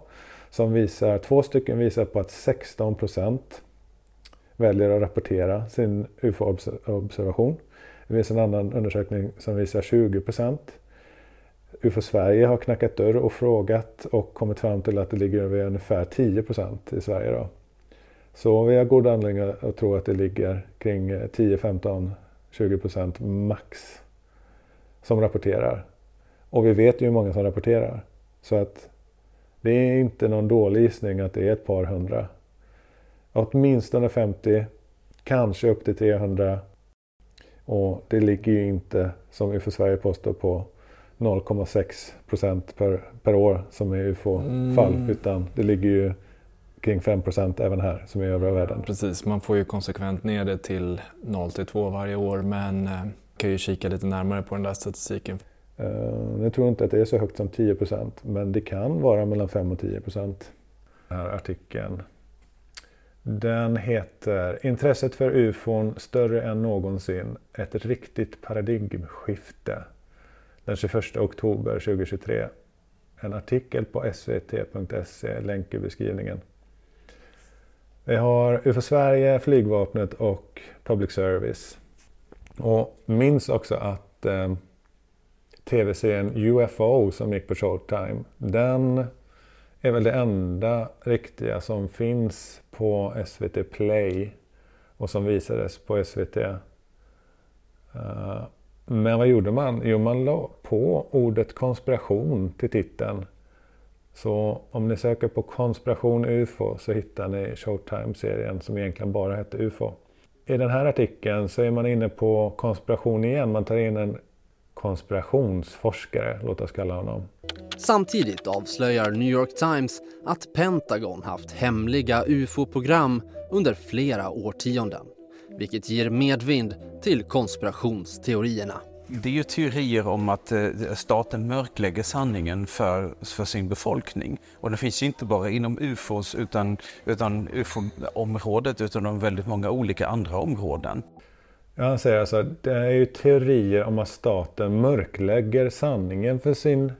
som visar, två stycken visar på att 16 procent väljer att rapportera sin UFO-observation. Det finns en annan undersökning som visar 20 procent. UFO Sverige har knackat dörr och frågat och kommit fram till att det ligger över ungefär 10 procent i Sverige. Då. Så vi har goda anledningar att tro att det ligger kring 10, 15, 20 procent max som rapporterar. Och vi vet ju hur många som rapporterar. Så att det är inte någon dålig gissning att det är ett par hundra. Åtminstone 50, kanske upp till 300. Och det ligger ju inte, som UFO Sverige påstår, på 0,6 procent per, per år som är UFO-fall. Mm. Utan det ligger ju kring 5 procent även här, som i övriga världen. precis, man får ju konsekvent ner det till 0 till 2 varje år men eh, kan ju kika lite närmare på den där statistiken. Uh, jag tror inte att det är så högt som 10 procent, men det kan vara mellan 5 och 10 procent. Den här artikeln. Den heter Intresset för ufon större än någonsin. Ett riktigt paradigmskifte. Den 21 oktober 2023. En artikel på svt.se, länk i beskrivningen. Vi har UFO Sverige, Flygvapnet och Public Service. Och minns också att eh, tv-serien UFO som gick på Showtime. Den är väl det enda riktiga som finns på SVT Play och som visades på SVT. Eh, men vad gjorde man? Jo, man la på ordet konspiration till titeln. Så om ni söker på konspiration UFO så hittar ni Showtime-serien som egentligen bara hette UFO. I den här artikeln så är man inne på konspiration igen. Man tar in en konspirationsforskare, låt oss kalla honom. Samtidigt avslöjar New York Times att Pentagon haft hemliga ufo-program under flera årtionden, vilket ger medvind till konspirationsteorierna. Det är ju teorier om att eh, staten mörklägger sanningen för, för sin befolkning. Och det finns ju inte bara inom UFOs utan, utan UFO-området utan om väldigt många olika andra områden. Ja, han säger alltså att det är ju teorier om att staten mörklägger sanningen för sin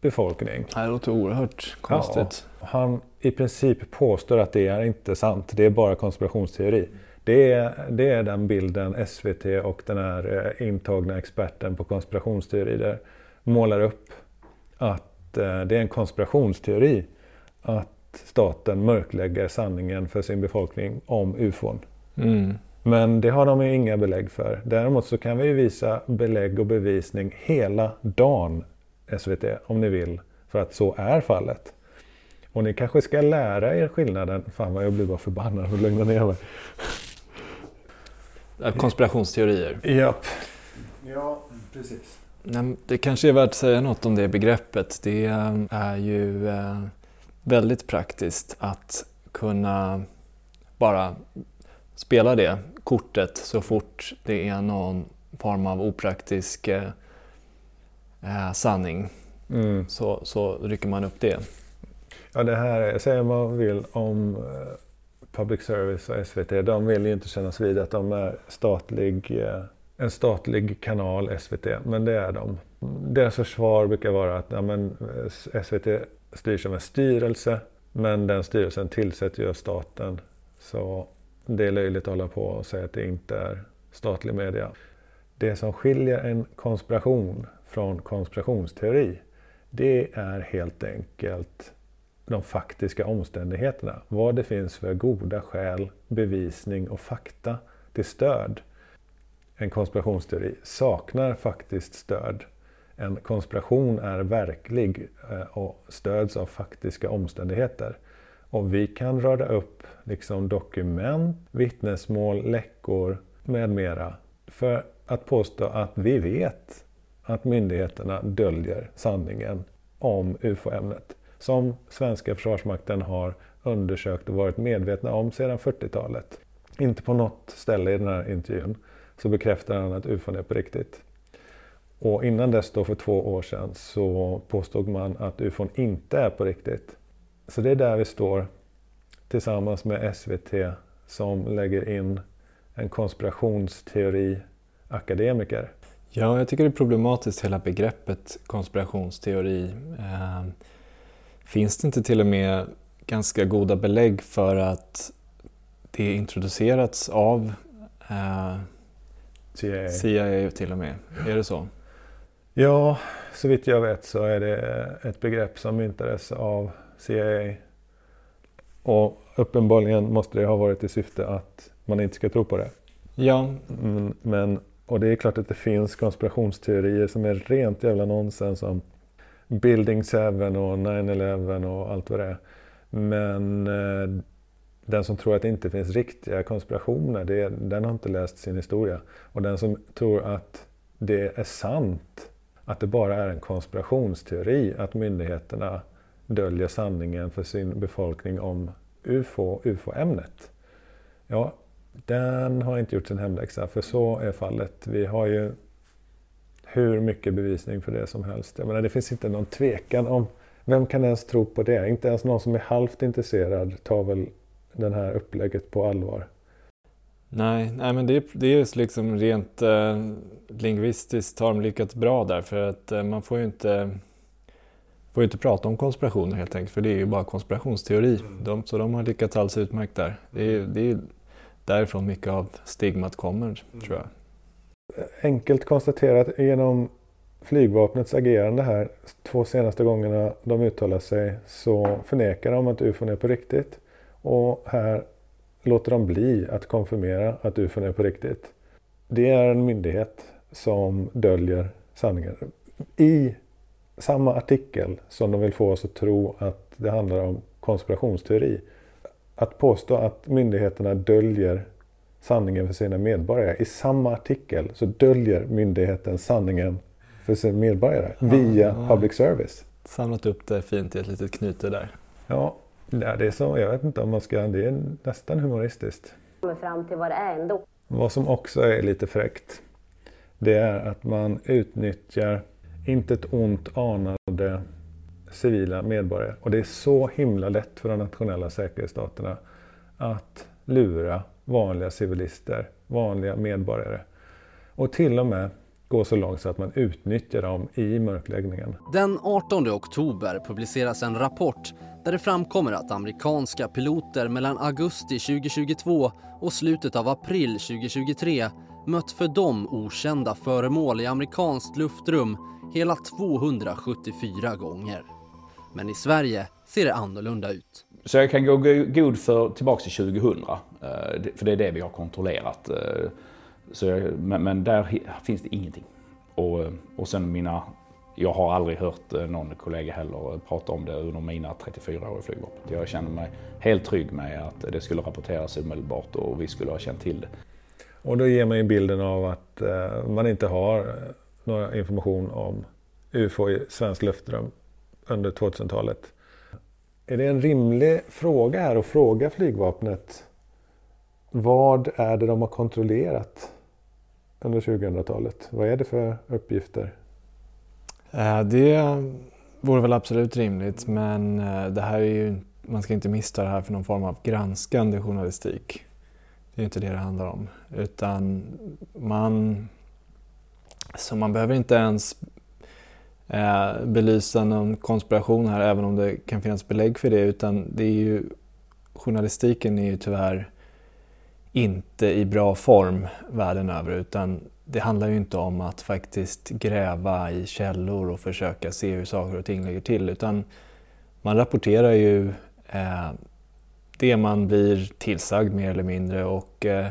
befolkning. Det låter oerhört konstigt. Ja, han i princip påstår att det är inte sant. Det är bara konspirationsteori. Det är, det är den bilden SVT och den här eh, intagna experten på konspirationsteorier målar upp. Att eh, det är en konspirationsteori att staten mörklägger sanningen för sin befolkning om ufon. Mm. Men det har de ju inga belägg för. Däremot så kan vi ju visa belägg och bevisning hela dagen SVT om ni vill. För att så är fallet. Och ni kanske ska lära er skillnaden. Fan vad jag blir bara förbannad och lugna ner mig. Eh, Konspirationsteorier. Japp. Ja, precis. Det kanske är värt att säga något om det begreppet. Det är ju eh, väldigt praktiskt att kunna bara spela det kortet så fort det är någon form av opraktisk eh, sanning. Mm. Så, så rycker man upp det. Ja, det här är, säger man vill om eh, public service och SVT, de vill ju inte kännas vid att de är statlig, eh, en statlig kanal, SVT, men det är de. Deras försvar brukar vara att ja, men, eh, SVT styrs av en styrelse, men den styrelsen tillsätter ju av staten. Så det är löjligt att hålla på och säga att det inte är statlig media. Det som skiljer en konspiration från konspirationsteori, det är helt enkelt de faktiska omständigheterna. Vad det finns för goda skäl, bevisning och fakta till stöd. En konspirationsteori saknar faktiskt stöd. En konspiration är verklig eh, och stöds av faktiska omständigheter. Och vi kan röra upp liksom dokument, vittnesmål, läckor med mera för att påstå att vi vet att myndigheterna döljer sanningen om UFO-ämnet som svenska försvarsmakten har undersökt och varit medvetna om sedan 40-talet. Inte på något ställe i den här intervjun så bekräftar han att UFOn är på riktigt. Och innan dess då för två år sedan så påstod man att UFOn inte är på riktigt. Så det är där vi står tillsammans med SVT som lägger in en konspirationsteori-akademiker. Ja, jag tycker det är problematiskt hela begreppet konspirationsteori. Eh, finns det inte till och med ganska goda belägg för att det introducerats av eh, CIA. CIA till och med? Är det så? Ja, så vitt jag vet så är det ett begrepp som myntades av CIA. Och uppenbarligen måste det ha varit i syfte att man inte ska tro på det. Ja. Men, men, och det är klart att det finns konspirationsteorier som är rent jävla nonsens om Building 7 och 9-11 och allt vad det är. Men eh, den som tror att det inte finns riktiga konspirationer, det, den har inte läst sin historia. Och den som tror att det är sant, att det bara är en konspirationsteori, att myndigheterna döljer sanningen för sin befolkning om UFO, UFO-ämnet. Ja, den har inte gjort sin hemläxa, för så är fallet. Vi har ju hur mycket bevisning för det som helst. Jag menar, det finns inte någon tvekan om vem kan ens tro på det? Inte ens någon som är halvt intresserad tar väl det här upplägget på allvar. Nej, nej men det, det är liksom rent eh, lingvistiskt har de lyckats bra där för att eh, man får ju inte får ju inte prata om konspirationer helt enkelt för det är ju bara konspirationsteori. Mm. De, så de har lyckats alldeles utmärkt där. Det är, det är därifrån mycket av stigmat kommer mm. tror jag enkelt konstaterat genom flygvapnets agerande här två senaste gångerna de uttalar sig så förnekar de att ufon är på riktigt. Och här låter de bli att konfirmera att ufon är på riktigt. Det är en myndighet som döljer sanningen. I samma artikel som de vill få oss att tro att det handlar om konspirationsteori. Att påstå att myndigheterna döljer sanningen för sina medborgare. I samma artikel så döljer myndigheten sanningen för sina medborgare via ja. public service. Samlat upp det fint i ett litet knyte där. Ja, det är så. Jag vet inte om man ska... Det är nästan humoristiskt. fram till vad det är ändå. Vad som också är lite fräckt. Det är att man utnyttjar inte ett ont anade civila medborgare. Och det är så himla lätt för de nationella säkerhetsstaterna att lura vanliga civilister, vanliga medborgare. Och till och med gå så långt så att man utnyttjar dem i mörkläggningen. Den 18 oktober publiceras en rapport där det framkommer att amerikanska piloter mellan augusti 2022 och slutet av april 2023 mött för dem okända föremål i amerikanskt luftrum hela 274 gånger. Men i Sverige ser det annorlunda ut. Så jag kan gå god för tillbaka till 2000, eh, för det är det vi har kontrollerat. Eh, så jag, men, men, där finns det ingenting. Och, och sen mina, jag har aldrig hört eh, någon kollega heller prata om det under mina 34 år i flygvapnet. Jag känner mig helt trygg med att det skulle rapporteras omedelbart och vi skulle ha känt till det. Och då ger man ju bilden av att man inte har någon information om UFO i svensk luftrum under 2000-talet. Är det en rimlig fråga här att fråga flygvapnet vad är det de har kontrollerat under 2000-talet? Vad är det för uppgifter? Eh, det vore väl absolut rimligt men eh, det här är ju man ska inte missta det här för någon form av granskande journalistik. Det är inte det det handlar om. Utan man, så man behöver inte ens eh, belysa någon konspiration här även om det kan finnas belägg för det. Utan det är ju, journalistiken är ju tyvärr inte i bra form världen över utan det handlar ju inte om att faktiskt gräva i källor och försöka se hur saker och ting ligger till utan man rapporterar ju eh, det man blir tillsagd mer eller mindre och eh,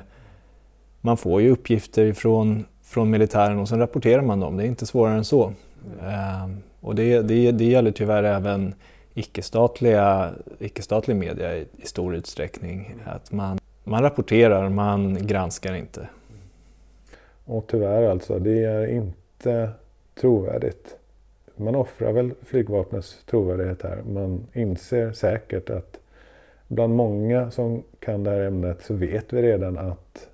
man får ju uppgifter från, från militären och sen rapporterar man dem. Det är inte svårare än så. Ehm, och det, det, det gäller tyvärr även icke-statliga, icke-statlig media i, i stor utsträckning. Att man, man rapporterar, man granskar inte. Och tyvärr alltså, det är inte trovärdigt. Man offrar väl flygvapnets trovärdighet här. Man inser säkert att bland många som kan det här ämnet så vet vi redan att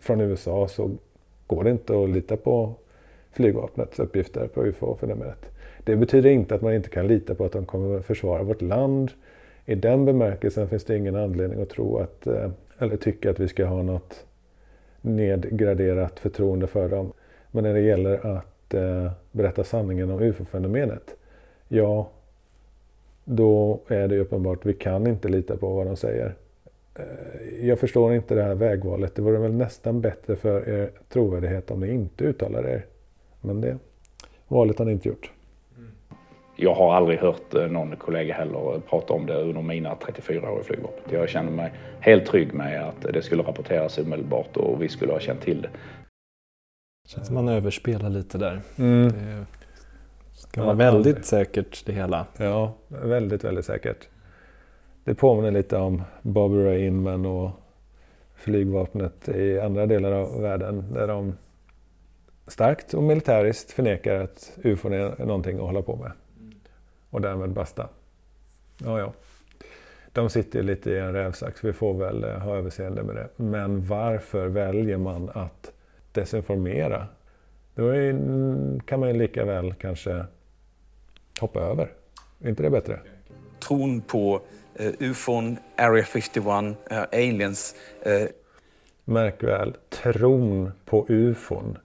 från USA så går det inte att lita på flygvapnets uppgifter på UFO-fenomenet. Det betyder inte att man inte kan lita på att de kommer att försvara vårt land. I den bemärkelsen finns det ingen anledning att tro att, eh, eller tycka att vi ska ha något nedgraderat förtroende för dem. Men när det gäller att eh, berätta sanningen om UFO-fenomenet, ja, då är det uppenbart, vi kan inte lita på vad de säger. Eh, jag förstår inte det här vägvalet. Det vore väl nästan bättre för er trovärdighet om ni inte uttalar er. Men det valet har ni inte gjort. Jag har aldrig hört eh, någon kollega heller prata om det under mina 34 år i flygvapnet. Jag känner mig helt trygg med att det skulle rapporteras omedelbart och vi skulle ha känt till det. Det känns som man överspelar lite där. Mm. Det ska vara väldigt säkert det hela. Ja, väldigt, väldigt säkert. Det påminner lite om Bobby Ray Inman och flygvapnet i andra delar av världen där de starkt och militäriskt förnekar att UFO är någonting att hålla på med. Och därmed basta. Ja, ja. De sitter lite i en rävsax, vi får väl eh, ha överseende med det. Men varför väljer man att desinformera? Då är, kan man ju lika väl kanske hoppa över. Är inte det bättre? Tron på uh, ufon, Area 51, uh, aliens. Uh... Märk väl, tron på ufon,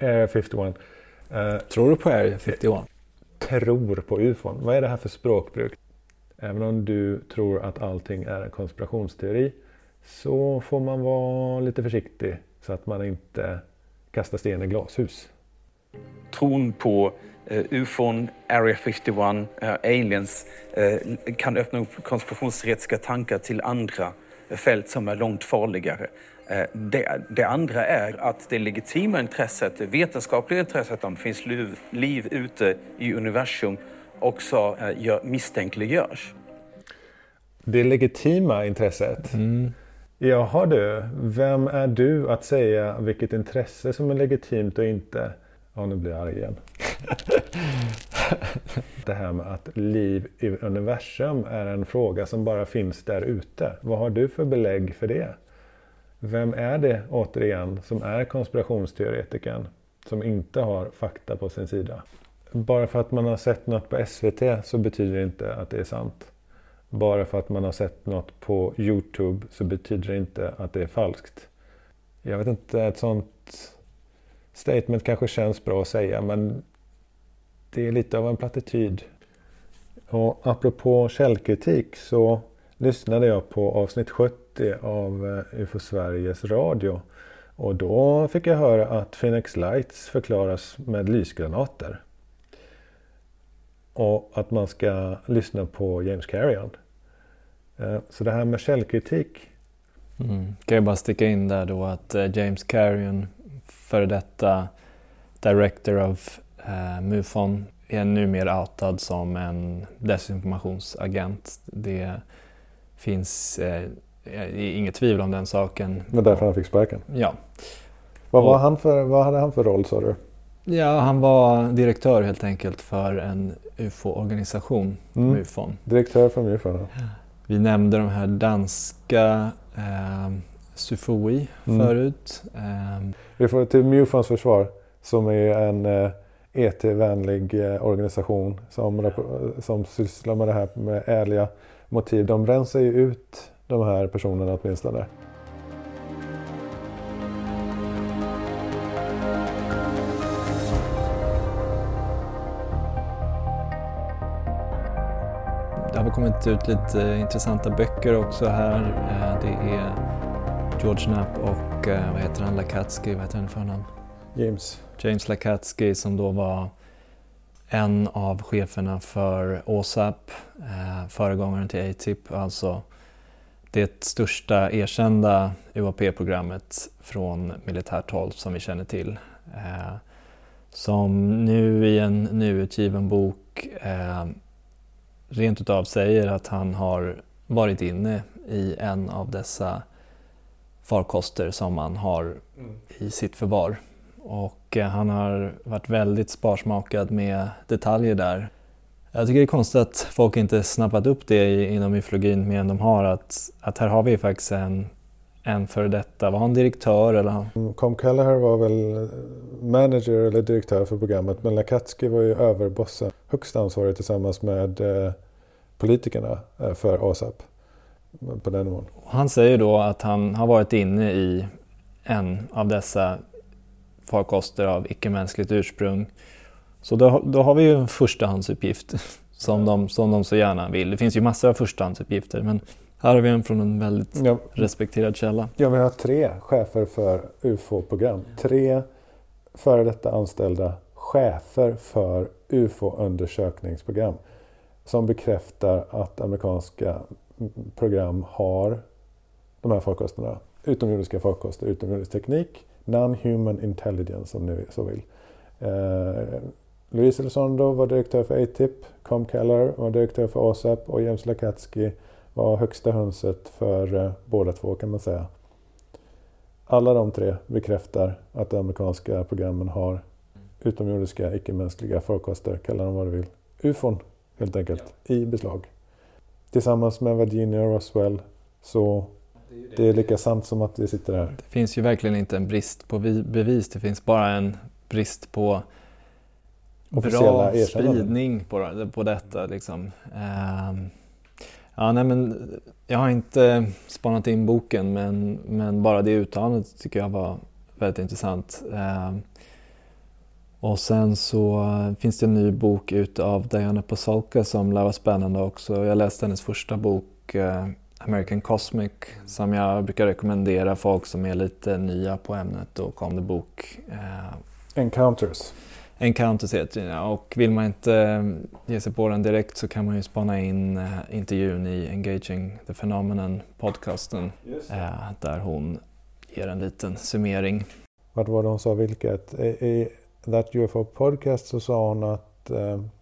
Area 51. Uh, Tror du på Area 51? tror på ufon. Vad är det här för språkbruk? Även om du tror att allting är en konspirationsteori så får man vara lite försiktig så att man inte kastar sten i glashus. Tron på uh, ufon, Area 51, uh, aliens uh, kan öppna upp konspirationsteoretiska tankar till andra fält som är långt farligare. Det, det, andra är att det legitima intresset, det vetenskapliga intresset om det finns liv, liv ute i universum också gör, misstänkliggörs. Det legitima intresset? Mm. Jaha du, vem är du att säga vilket intresse som är legitimt och inte? Ja, nu blir jag arg igen. det här med att liv i universum är en fråga som bara finns där ute. Vad har du för belägg för det? Vem är det återigen som är konspirationsteoretikern som inte har fakta på sin sida? Bara för att man har sett något på SVT så betyder det inte att det är sant. Bara för att man har sett något på Youtube så betyder det inte att det är falskt. Jag vet inte, ett sånt statement kanske känns bra att säga men det är lite av en plattityd. Och apropå källkritik så lyssnade jag på avsnitt 70 av eh, UFO Sveriges Radio. Och då fick jag höra att Phoenix Lights förklaras med lysgranater. Och att man ska lyssna på James Carrion. Eh, så det här med källkritik. Mm. Kan jag bara sticka in där då att eh, James Carrion, före detta Director of eh, MUFON, är numera outad som en desinformationsagent. Det finns eh, inget tvivel om den saken. Det var därför han fick sparken? Ja. Vad, var han för, vad hade han för roll sa du? Ja, han var direktör helt enkelt för en UFO-organisation, mm. MUFON. Direktör för MUFON, ja. Vi nämnde de här danska eh, Sufoi mm. förut. Eh. Vi får till MUFONs försvar som är en eh, ET-vänlig eh, organisation som, som sysslar med det här med ärliga motiv. De rensar ju ut de här personerna åtminstone. Det har kommit ut lite intressanta böcker också här. Eh, det är George Knapp och eh, vad heter han, Lakatsky, vad heter han för namn? James. James Lakatsky som då var en av cheferna för OSAP, eh, föregångaren till ATIP, alltså det största erkända UAP-programmet från militärt håll som vi känner till. Eh, som nu i en nyutgiven bok eh, rent utav säger att han har varit inne i en av dessa farkoster som man har i sitt förvar. Och eh, han har varit väldigt sparsmakad med detaljer där. Jag tycker det är konstigt att folk inte snappat upp det inom myfologin mer än de har. Att, att här har vi faktiskt en, en före detta, var han direktör eller? han- Com Kelleher var väl manager eller direktör för programmet men Lakatsky var ju överbossen, högst ansvarig tillsammans med eh, politikerna eh, för ASAP på den nivån. Han säger då att han har varit inne i en av dessa farkoster av icke-mänskligt ursprung. Så då, då har vi ju en förstahandsuppgift som de, som de så gärna vill. Det finns ju massor av förstahandsuppgifter men här har vi en från en väldigt Ja, respekterad källa. ja, vi har tre chefer för UFO-program. Tre före detta anställda chefer för UFO-undersökningsprogram som bekräftar att amerikanska program har de här farkosterna. Utomjordiska farkoster, utomjordisk teknik, non-human intelligence om ni så vill. Eh, Luis Elizondo var direktör för ATIP, Com Keller var direktör för ASAP och James Lakatsky var högsta hönset för eh, båda två kan man säga. Alla de tre bekräftar att de amerikanska programmen har utomjordiska icke-mänskliga farkoster, kalla dem vad du vill. UFON helt enkelt, i beslag. Tillsammans med Virginia och Roswell så det är lika sant som att vi sitter här. Det finns ju verkligen inte en brist på vi- bevis, det finns bara en brist på bra spridning på, på detta. Liksom. Ehm, ja, nej, men jag har inte spanat in boken men, men bara det uttalandet tycker jag var väldigt intressant. Ehm, och sen så finns det en ny bok ut av Diana Pasolka som lär vara spännande också. Jag läste hennes första bok eh, American Cosmic som jag brukar rekommendera folk som är lite nya på ämnet och kom det bok. Eh, Encounters. Den ja. och vill man inte eh, ge sig på den direkt så kan man ju spana in eh, intervjun i Engaging the Phenomenon podcasten eh, där hon ger en liten summering. Vad var det hon sa vilket? I, That UFO podcast så sa hon att,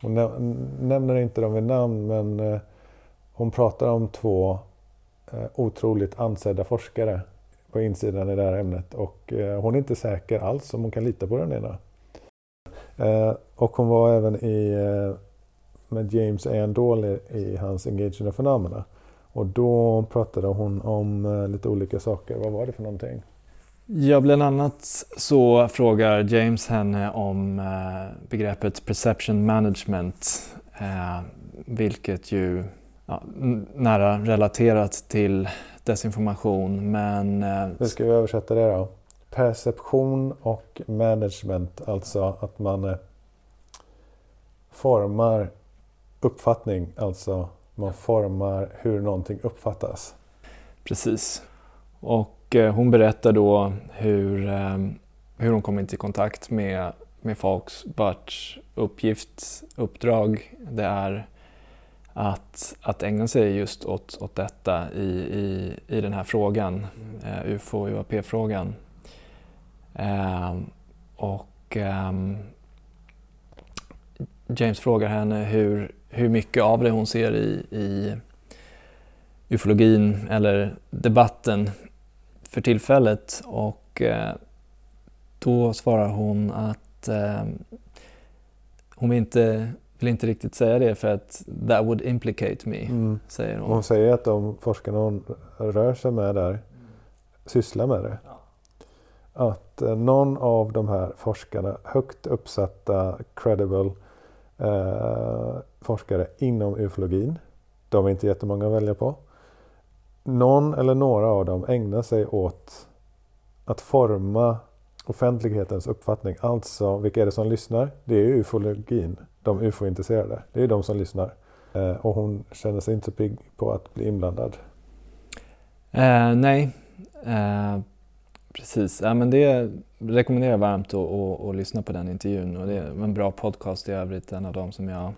hon nä- nämner inte dem vid namn men hon pratar om två otroligt ansedda forskare på insidan i det här ämnet och hon är inte säker alls om hon kan lita på den ena. Eh, och hon var även i, eh, med James A. Dole i, hans Engaging the Phenomena. Och då pratade hon om eh, lite olika saker. Vad var det för någonting? Ja, bland annat så frågar James henne om begreppet perception management, vilket ju ja, nära relaterat till desinformation, men Hur ska vi översätta det då? Perception och management, alltså att man eh, formar uppfattning, alltså man formar hur någonting uppfattas. Precis. Och eh, hon berättar då hur, eh, hur hon kom i kontakt med, med folks vars uppgift, uppdrag det är att, att ägna sig just åt, åt detta i, i, i den här frågan, UFO och UAP-frågan. Eh, och ehm, James frågar henne hur, hur mycket av det hon ser i, i ufologin eller debatten för tillfället och eh, då svarar hon att eh, hon inte, vill inte riktigt säga det för att that would implicate me, Mm. säger hon. Hon säger att de forskarna hon rör sig med där sysslar med det. Att eh, någon av de här forskarna, högt uppsatta, credible eh, forskare inom ufologin, De är inte jättemånga att välja på. Någon eller några av dem ägnar sig åt att forma offentlighetens uppfattning. Alltså, vilka är det som lyssnar? Det är ufologin, de ufo-intresserade. Det är de som lyssnar. Eh, och hon känner sig inte pigg på att bli inblandad. Eh, nej, eh, precis. Ja, men det rekommenderar jag varmt att, att, att lyssna på den intervjun. Och det är en bra podcast i övrigt, en av dem som jag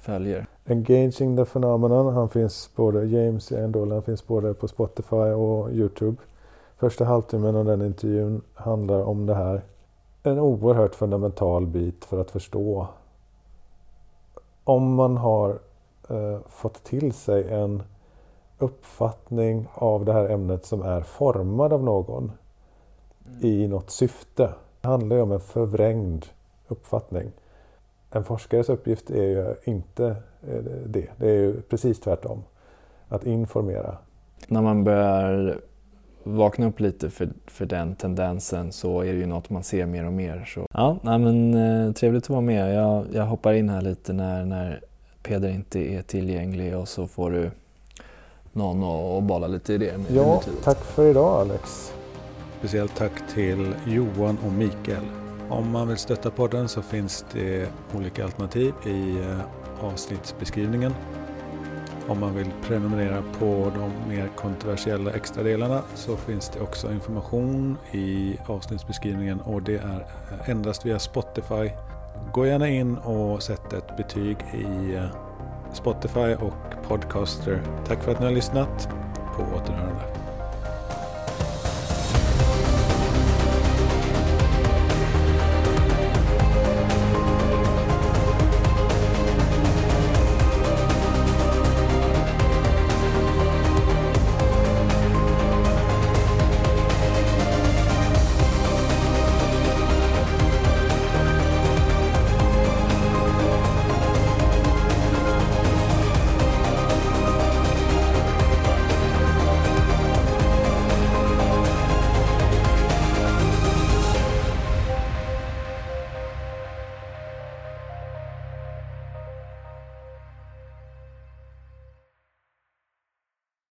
följer. Engaging the Phenomenon, han finns både, James Endol, han finns både på Spotify och Youtube. Första halvtimmen av den intervjun handlar om det här. En oerhört fundamental bit för att förstå. Om man har eh, fått till sig en uppfattning av det här ämnet som är formad av någon i något syfte. Det handlar ju om en förvrängd uppfattning. En forskares uppgift är ju inte eh, det. Det är ju precis tvärtom. Att informera. När man börjar vakna upp lite för, för den tendensen så är det ju något man ser mer och mer. Så. Ja, men, eh, trevligt att vara med. Jag, jag hoppar in här lite när, när Peder inte är tillgänglig och så får du någon att bolla lite i det. Ja, tack för idag Alex. Speciellt tack till Johan och Mikael. Om man vill stötta podden så finns det olika alternativ i eh, avsnittsbeskrivningen. Om man vill prenumerera på de mer kontroversiella extra delarna så finns det också information i avsnittsbeskrivningen och det är eh, endast via Spotify. Gå gärna in och sätt ett betyg i eh, Spotify och Podcaster. Tack för att ni har lyssnat. På återhörande.